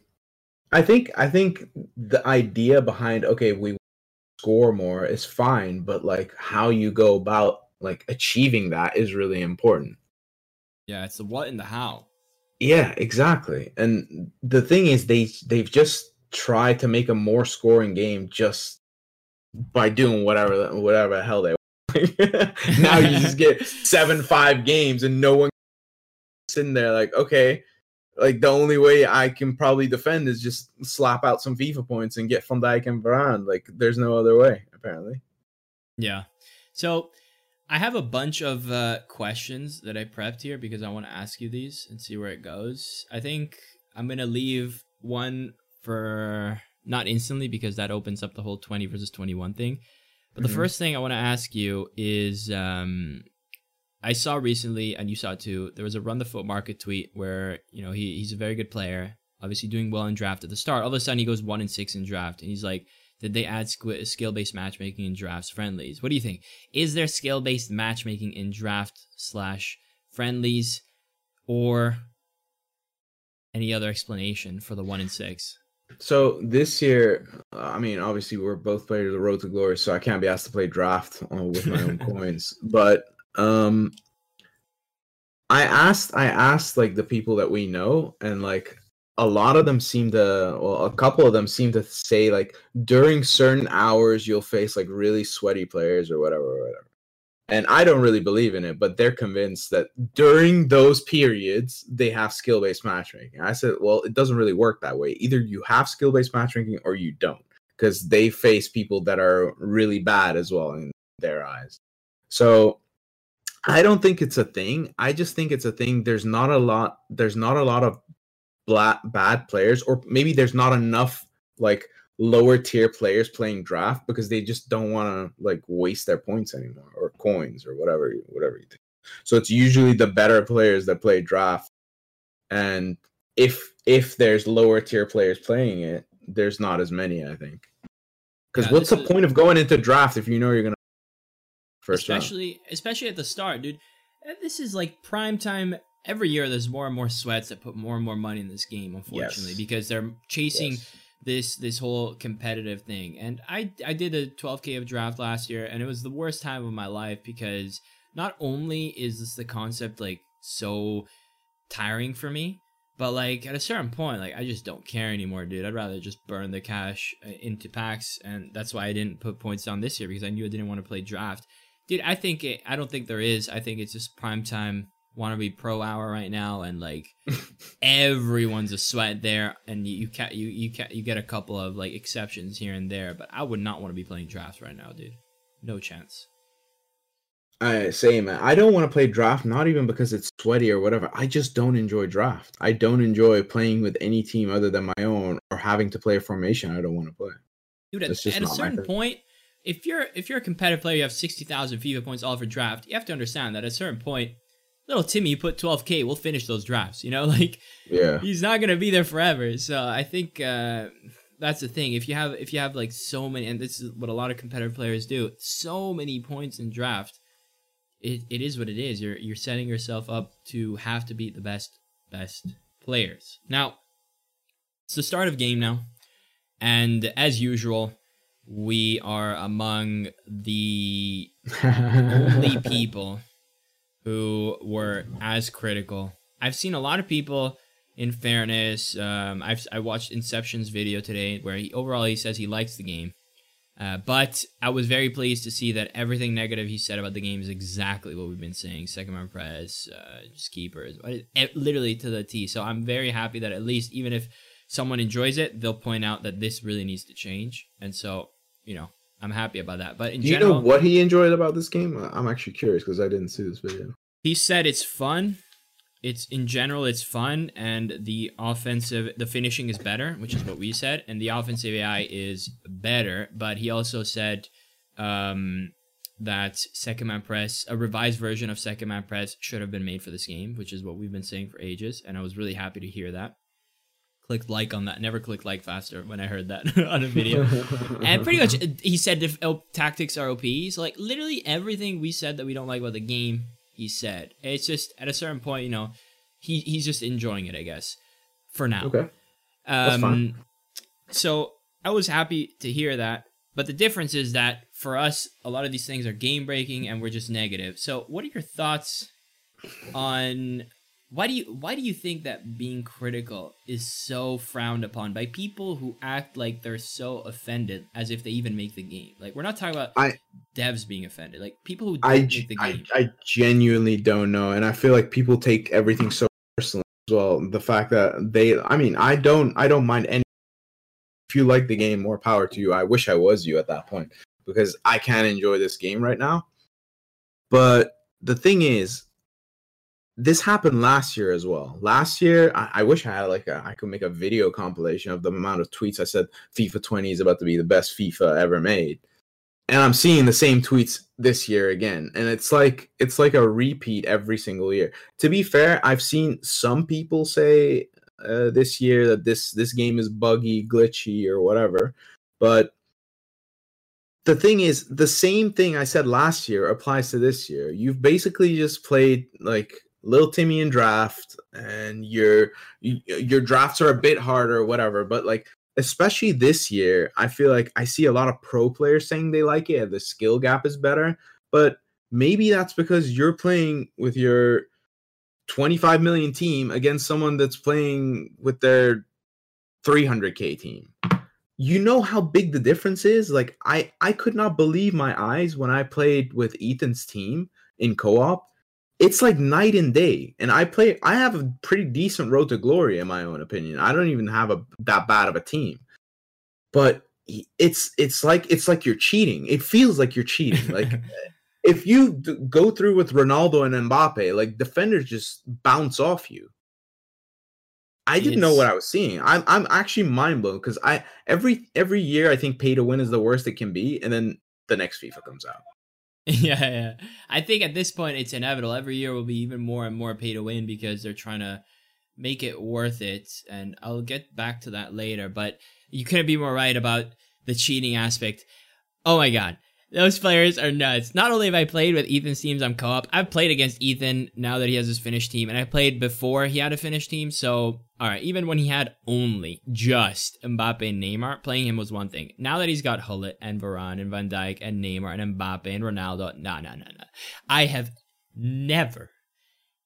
I think I think the idea behind okay, we score more is fine, but like how you go about like achieving that is really important. Yeah, it's the what and the how. Yeah, exactly. And the thing is, they they've just tried to make a more scoring game just by doing whatever whatever the hell they. now you just get seven five games and no one sitting there like okay like the only way I can probably defend is just slap out some FIFA points and get Van Dijk and Varane. Like there's no other way, apparently. Yeah. So I have a bunch of uh, questions that I prepped here because I want to ask you these and see where it goes. I think I'm gonna leave one for not instantly because that opens up the whole 20 versus 21 thing. But mm-hmm. the first thing I want to ask you is um, I saw recently, and you saw too, there was a RunTheFUTMarket tweet where, you know, he, he's a very good player, obviously doing well in draft at the start. All of a sudden, he goes one and six in draft, and he's like, did they add skill based matchmaking in drafts friendlies? What do you think? Is there skill based matchmaking in draft slash friendlies, or any other explanation for the one in six? So this year, I mean, obviously we're both players of the Road to Glory, so I can't be asked to play draft uh, with my own coins. But um, I asked, I asked like the people that we know, and like a lot of them seem to well a couple of them seem to say like during certain hours you'll face like really sweaty players or whatever or whatever and i don't really believe in it but they're convinced that during those periods they have skill-based matchmaking i said well it doesn't really work that way either you have skill-based matchmaking or you don't because they face people that are really bad as well in their eyes so I don't think it's a thing. I just think it's a thing. There's not a lot. There's not a lot of bla- bad players, or maybe there's not enough like lower tier players playing draft because they just don't want to like waste their points anymore or coins or whatever whatever you think. So it's usually the better players that play draft, and if if there's lower tier players playing it, there's not as many. I think. Because yeah, what's the is... point of going into draft if you know you're gonna first especially round? especially at the start, dude. This is like prime time every year there's more and more sweats that put more and more money in this game unfortunately yes. because they're chasing yes. this this whole competitive thing and i i did a 12k of draft last year and it was the worst time of my life because not only is this the concept like so tiring for me but like at a certain point like i just don't care anymore dude i'd rather just burn the cash uh, into packs and that's why i didn't put points down this year because i knew i didn't want to play draft dude i think it i don't think there is i think it's just prime time want to be pro hour right now and like everyone's a sweat there and you can't you you you, you get a couple of like exceptions here and there but i would not want to be playing drafts right now dude no chance I same. I don't want to play draft, not even because it's sweaty or whatever. I just don't enjoy draft. I don't enjoy playing with any team other than my own or having to play a formation I don't want to play. Dude, at, at a certain point, if you're if you're a competitive player, you have sixty thousand FIFA points all for draft. You have to understand that at a certain point, little Timmy you put twelve k we'll finish those drafts. You know, like Yeah. he's not gonna be there forever. So I think uh, that's the thing. If you have if you have like so many, and this is what a lot of competitive players do, so many points in draft, it, it is what it is. You're you're setting yourself up to have to beat the best best players. Now, it's the start of game now, and as usual, we are among the only people who were as critical. I've seen a lot of people. In fairness, um, I've I watched Inception's video today where he overall he says he likes the game, uh, but I was very pleased to see that everything negative he said about the game is exactly what we've been saying. Second man press, uh, just keepers, eh, literally to the T. So I'm very happy that at least even if someone enjoys it, they'll point out that this really needs to change. And so you know I'm happy about that. But in Do you general, know what he enjoyed about this game? I'm actually curious because I didn't see this video. he said it's fun. It's in general it's fun and the offensive the finishing is better, which is what we said, and the offensive AI is better. But he also said um, that second man press, a revised version of second man press, should have been made for this game, which is what we've been saying for ages, and I was really happy to hear that. Clicked like on that. Never clicked like faster when I heard that on a video. and pretty much uh, he said if oh, tactics are OPs, like literally everything we said that we don't like about the game, he said. It's just at a certain point, you know, he he's just enjoying it, I guess, for now. okay. That's Um, fine. so I was happy to hear that, but the difference is that for us, a lot of these things are game breaking, and we're just negative. So, what are your thoughts on why do you why do you think that being critical is so frowned upon by people who act like they're so offended as if they even make the game? Like we're not talking about I- devs being offended, like people who don't I, make the I, game. I genuinely don't know, and I feel like people take everything so personally as well. The fact that they, I mean, I don't, I don't mind any. If you like the game, more power to you. I wish I was you at that point because I can't enjoy this game right now. But the thing is, this happened last year as well. Last year, I, I wish I had like a, I could make a video compilation of the amount of tweets I said FIFA 20 is about to be the best FIFA ever made and I'm seeing the same tweets this year again, and it's like it's like a repeat every single year. To be fair, I've seen some people say uh, this year that this this game is buggy, glitchy, or whatever, but the thing is, the same thing I said last year applies to this year. You've basically just played like Little Timmy in draft, and your your drafts are a bit harder, whatever. But like especially this year, I feel like I see a lot of pro players saying they like it. The skill gap is better, but maybe that's because you're playing with your 25 million team against someone that's playing with their 300k team. You know how big the difference is? Like I I could not believe my eyes when I played with Ethan's team in co-op. It's like night and day. And I play I have a pretty decent road to glory in my own opinion. I don't even have a that bad of a team. But it's it's like it's like you're cheating. It feels like you're cheating. Like eh, if you d- go through with Ronaldo and Mbappe, like defenders just bounce off you. I didn't know what I was seeing. I'm I'm actually mind blown because I every every year I think pay to win is the worst it can be, and then the next FIFA comes out. yeah, yeah. I think at this point it's inevitable. Every year will be even more and more pay to win because they're trying to make it worth it. And I'll get back to that later. But you couldn't be more right about the cheating aspect. Oh my god. Those players are nuts. Not only have I played with Ethan's teams on co-op, I've played against Ethan now that he has his finished team, and I played before he had a finished team. So, all right, even when he had only just Mbappe and Neymar, playing him was one thing. Now that he's got Gullit and Varane and Van Dijk and Neymar and Mbappe and Ronaldo, no, no, no, no. I have never,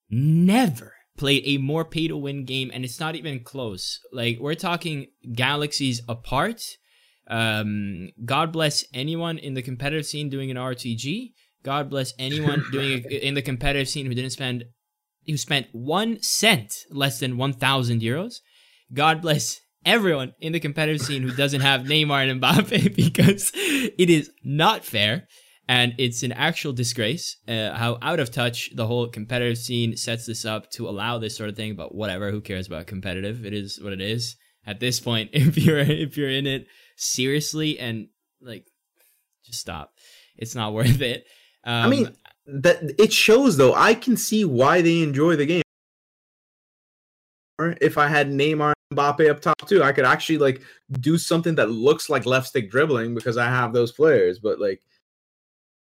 never played a more pay-to-win game, and it's not even close. Like we're talking galaxies apart. Um, God bless anyone in the competitive scene doing an RTG. God bless anyone doing it in the competitive scene who didn't spend who spent one cent less than one thousand euros. God bless everyone in the competitive scene who doesn't have Neymar and Mbappe because it is not fair and it's an actual disgrace uh, how out of touch the whole competitive scene sets this up to allow this sort of thing. But whatever, who cares about competitive? It is what it is at this point. If you're if you're in it seriously and like just stop. It's not worth it. Um, I mean, that it shows though. I can see why they enjoy the game. Or if I had Neymar and Mbappe up top too, I could actually like do something that looks like left stick dribbling because I have those players. But like,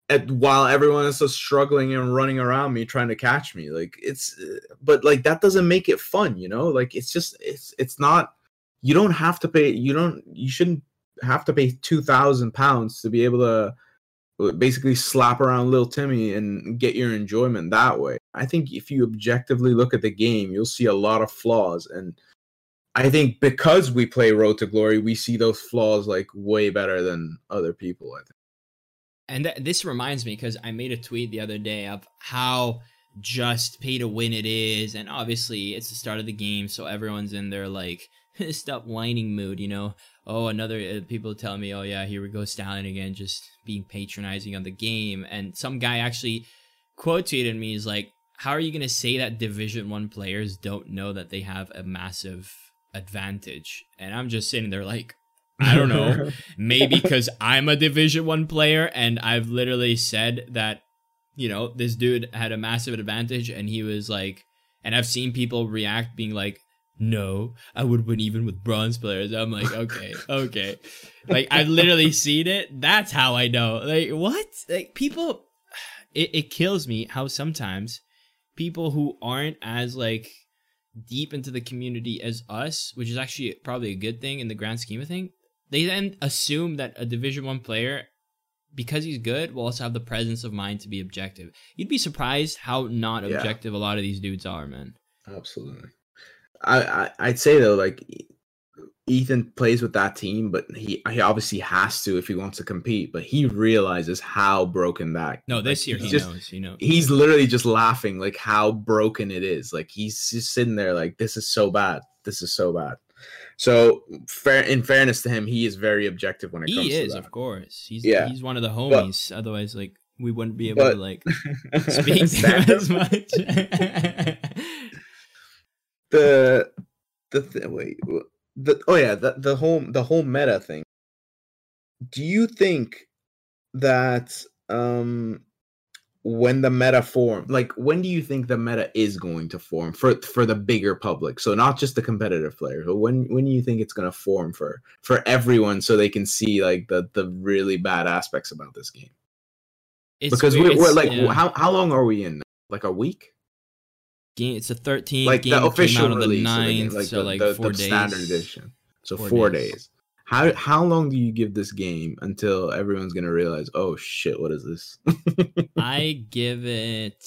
at, while everyone is just struggling and running around me trying to catch me, like it's, but like that doesn't make it fun, you know. Like it's just it's it's not. You don't have to pay. You don't. You shouldn't have to pay two thousand pounds to be able to basically slap around little Timmy and get your enjoyment that way. I think if you objectively look at the game, you'll see a lot of flaws. And I think because we play Road to Glory, we see those flaws like way better than other people, I think. And th- this reminds me because I made a tweet the other day of how just pay to win it is. And obviously, it's the start of the game, so everyone's in their like, stop whining mood, you know? Oh, another uh, people tell me, oh yeah, here we go, Stallion again, just being patronizing on the game. And some guy actually quote tweeted me, is like, how are you gonna say that Division One players don't know that they have a massive advantage? And I'm just sitting there like, I don't know, maybe because I'm a Division One player and I've literally said that, you know, this dude had a massive advantage, and he was like, and I've seen people react being like, no, I would win even with bronze players. I'm like, okay, okay. Like I've literally seen it. That's how I know. Like what? Like people it, it kills me how sometimes people who aren't as like deep into the community as us, which is actually probably a good thing in the grand scheme of things, they then assume that a division one player because he's good will also have the presence of mind to be objective. You'd be surprised how not objective yeah. a lot of these dudes are, man. Absolutely. I, I would say though, like Ethan plays with that team, but he he obviously has to if he wants to compete. But he realizes how broken that. No, this like, year he just, knows. He knows. He's literally just laughing like how broken it is. Like he's just sitting there like this is so bad. This is so bad. So fair in fairness to him, he is very objective when it he comes. He is, of course. He's yeah. he's one of the homies. But, Otherwise, like we wouldn't be able but, to like speak to him as much the the th- wait the oh yeah the the whole the whole meta thing. Do you think that um when the meta form like when do you think the meta is going to form for for the bigger public so not just the competitive players but when when do you think it's going to form for for everyone so they can see like the the really bad aspects about this game it's because we're, we're like yeah. how, how long are we in like a week game. It's a 13 like game the official came out on the 9th, like so the, like the, four the days. standard edition. So four, Four days. days. How how long do you give this game until everyone's gonna realize? Oh shit! What is this? I give it.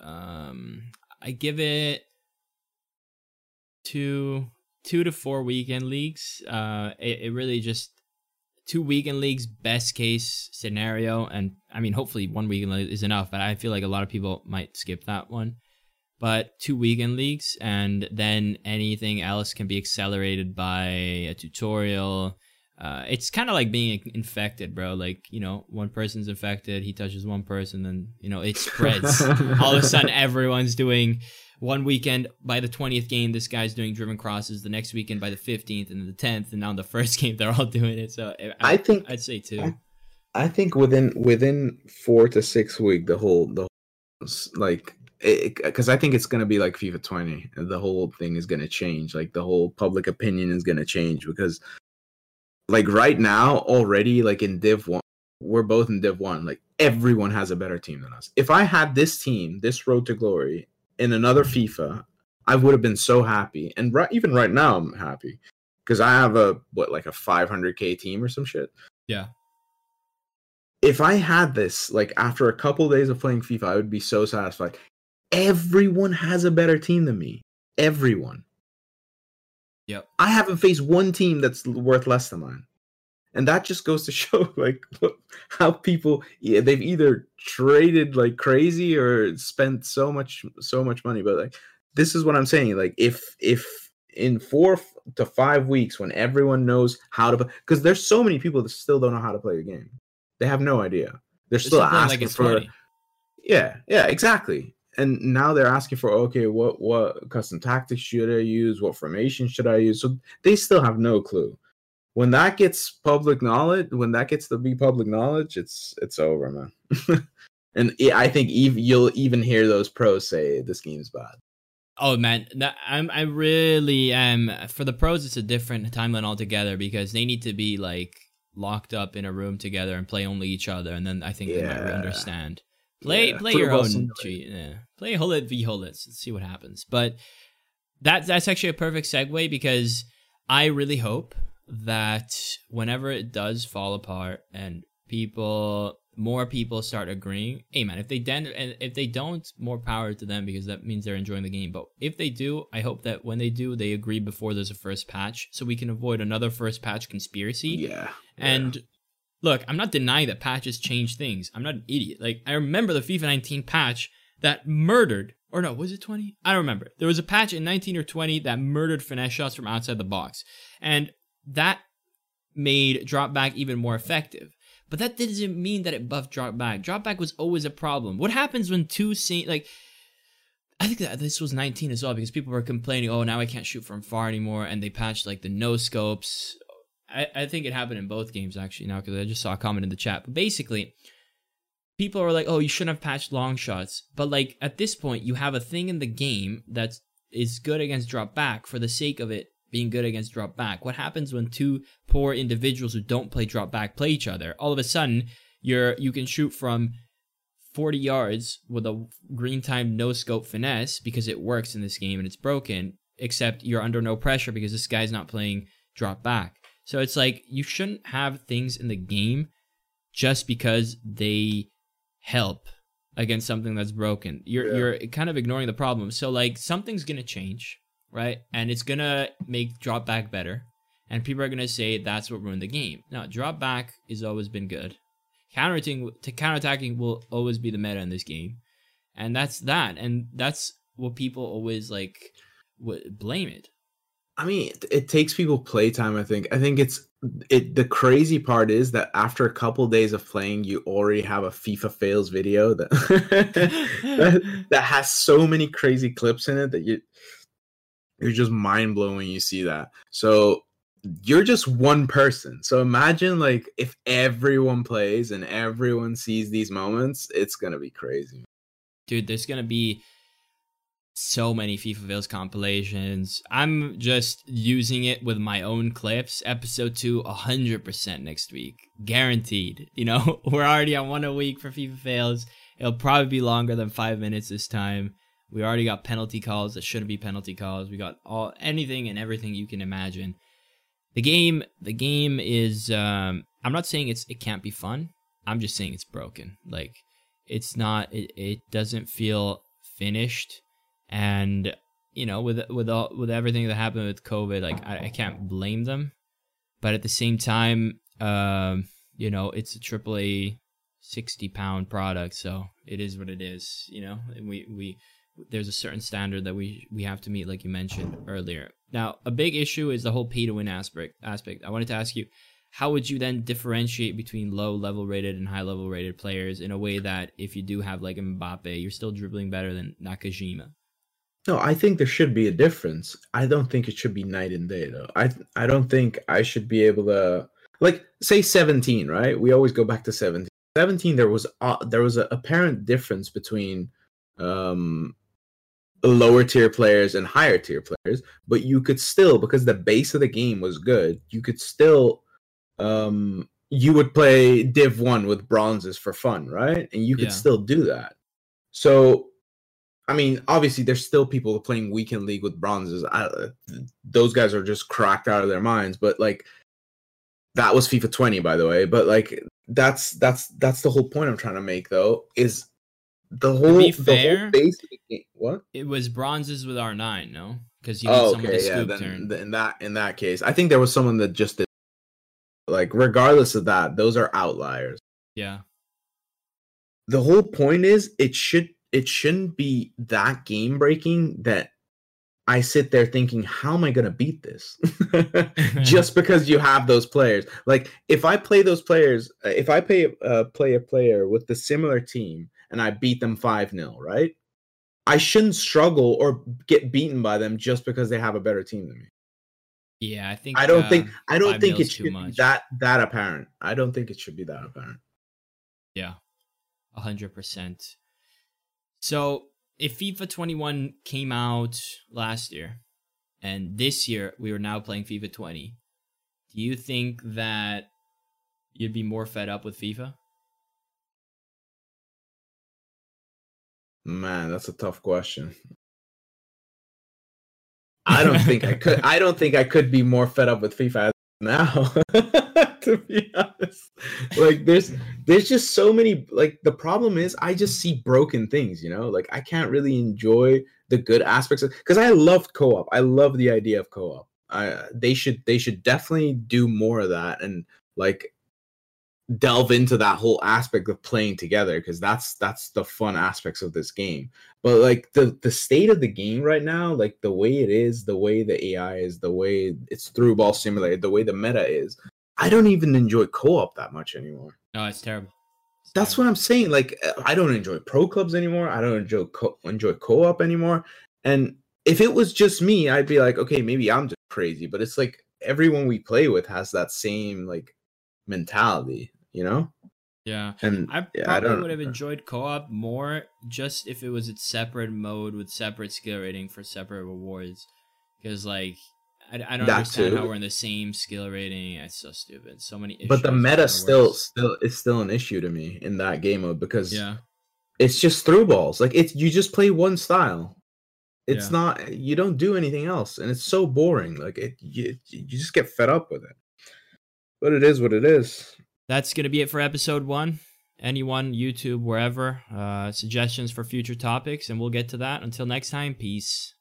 Um, I give it two two to four weekend leagues. Uh, it, it really just two weekend leagues best case scenario and i mean hopefully one weekend is enough but i feel like a lot of people might skip that one but two weekend leagues, and then anything else can be accelerated by a tutorial. Uh, it's kind of like being infected, bro. Like you know, one person's infected, he touches one person, then you know it spreads. All of a sudden, everyone's doing one weekend by the 20th game this guy's doing driven crosses the next weekend by the 15th and the 10th and now the first game they're all doing it so i, I think i'd say two I, I, think within within four to six week the whole the whole, like Eh, because I think it's gonna be like FIFA 20. The whole thing is gonna change. Like the whole public opinion is gonna change because, like right now already, like in Div One, we're both in Div One. Like everyone has a better team than us. If I had this team, this Road to Glory, in another FIFA, I would have been so happy. And right, even right now, I'm happy because I have a what like a 500k team or some shit. Yeah if I had this, like after a couple days of playing FIFA, I would be so satisfied everyone has a better team than me. Everyone. Yep. I haven't faced one team that's worth less than mine. And that just goes to show like how people yeah, they've either traded like crazy or spent so much so much money. But like this is what I'm saying. Like if if in four to five weeks when everyone knows how to because there's so many people that still don't know how to play the game. They have no idea. They're, They're still asking like for. 20. Yeah, yeah, exactly and now they're asking for okay what what custom tactics should i use what formation should i use so they still have no clue when that gets public knowledge, when that gets to be public knowledge, it's it's over, man. and I think ev- you'll even hear those pros say this game's bad. Oh man, that, I'm I really am for the pros. It's a different timeline altogether because they need to be like locked up in a room together and play only each other, and then I think yeah. they might understand. Play yeah. play your own. yeah. Play Gullit v Gullit. Let's see what happens. But that that's actually a perfect segue because I really hope that whenever it does fall apart and people more people start agreeing hey man if they den- and if they don't more power to them because that means they're enjoying the game but if they do i hope that when they do they agree before there's a first patch so we can avoid another first patch conspiracy yeah and yeah. Look i'm not denying that patches change things i'm not an idiot like i remember the fifa 19 patch that murdered or no was it 20 i don't remember there was a patch in 19 or 20 that murdered finesse shots from outside the box and that made drop back even more effective. But that doesn't mean that it buffed drop back. Drop back was always a problem. What happens when two same like I think that this was 19 as well because people were complaining, oh, now I can't shoot from far anymore, and they patched like the no scopes. I, I think it happened in both games actually now because I just saw a comment in the chat. But basically, people are like, oh, you shouldn't have patched long shots. But like at this point, you have a thing in the game that is good against drop back for the sake of it being good against drop back. What happens when two poor individuals who don't play drop back play each other? All of a sudden, you're you can shoot from 40 yards with a green time no scope finesse because it works in this game and it's broken, except you're under no pressure because this guy's not playing drop back. So it's like you shouldn't have things in the game just because they help against something that's broken. You're yeah. you're kind of ignoring the problem. So like something's gonna change right? And it's gonna make drop back better. And people are gonna say that's what ruined the game. Now, drop back has always been good. Counterattacking to counterattacking will always be the meta in this game. And that's that. And that's what people always like would blame it. I mean, it, takes people playtime, I think. I think it's it the crazy part is that after a couple days of playing you already have a FIFA fails video that, that that has so many crazy clips in it that you you're just mind blown when you see that. So you're just one person. So imagine like if everyone plays and everyone sees these moments, it's gonna be crazy. Dude, there's gonna be so many FIFA Fails compilations. I'm just using it with my own clips. Episode 2, 100% next week. Guaranteed. You know, we're already on one a week for FIFA Fails. It'll probably be longer than five minutes this time. We already got penalty calls that shouldn't be penalty calls. We got all anything and everything you can imagine. The game, the game is. Um, I'm not saying it's it can't be fun. I'm just saying it's broken. Like it's not. It, it doesn't feel finished, and you know, with with all with everything that happened with COVID, like I, I can't blame them. But at the same time, um, you know, it's a AAA sixty pound product, so it is what it is. You know, and we we there's a certain standard that we we have to meet, like you mentioned earlier. Now, a big issue is the whole pay to win aspect. Aspect. I wanted to ask you, how would you then differentiate between low level rated and high level rated players in a way that if you do have like Mbappe, you're still dribbling better than Nakajima? No, I think there should be a difference. I don't think it should be night and day though. I I don't think I should be able to like say 17, right? We always go back to 17. 17 there was uh, there was an apparent difference between um lower tier players and higher tier players, but you could still because the base of the game was good, you could still um you would play div 1 with bronzes for fun, right? And you could yeah. still do that. So I mean, obviously there's still people playing weekend league with bronzes. I, those guys are just cracked out of their minds, but like that was FIFA 20 by the way, but like that's that's that's the whole point I'm trying to make though is the whole, to be fair, whole the game. What? It was bronzes with R nine, no? Because you oh, need oh, someone okay, to scoop yeah, then, turn. In that in that case, I think there was someone that just did. Like, regardless of that, those are outliers. Yeah. The whole point is, it should it shouldn't be that game breaking that I sit there thinking, how am I going to beat this? Just because you have those players. Like, if I play those players, if I pay, uh, play a player with the similar team and I beat them 5 0, right? I shouldn't struggle or get beaten by them just because they have a better team than me. Yeah, I think I don't uh, think I don't think it should too be much. that that apparent. I don't think it should be that apparent. Yeah, a hundred percent. So if FIFA 21 came out last year, and this year we are now playing FIFA 20, do you think that you'd be more fed up with FIFA? Man, that's a tough question. I don't think I could. I don't think I could be more fed up with FIFA now. to be honest, like there's there's just so many. Like the problem is, I just see broken things. You know, like I can't really enjoy the good aspects of because I loved co-op. I love the idea of co-op. I they should they should definitely do more of that and like delve into that whole aspect of playing together because that's that's the fun aspects of this game but like the the state of the game right now like the way it is the way the ai is the way it's through ball simulator the way the meta is i don't even enjoy co-op that much anymore No, it's terrible. It's that's terrible. what i'm saying like i don't enjoy pro clubs anymore i don't enjoy co- enjoy co-op anymore and if it was just me i'd be like okay maybe i'm just crazy but it's like everyone we play with has that same like mentality you know Yeah. and I Yeah, I probably don't- would have enjoyed co-op more just if it was a separate mode with separate skill rating for separate rewards. Because like I, I don't That understand how we're in the same skill rating. It's so stupid. So many. Issues. But the meta still worse. still is still an issue to me in that game mode because Yeah. it's just through balls like it's you just play one style it's Yeah. not you don't do anything else and it's so boring like it you, you just get fed up with it but it is what it is That's gonna be it for episode one. Anyone, YouTube, wherever, uh, suggestions for future topics, and we'll get to that. Until next time, peace.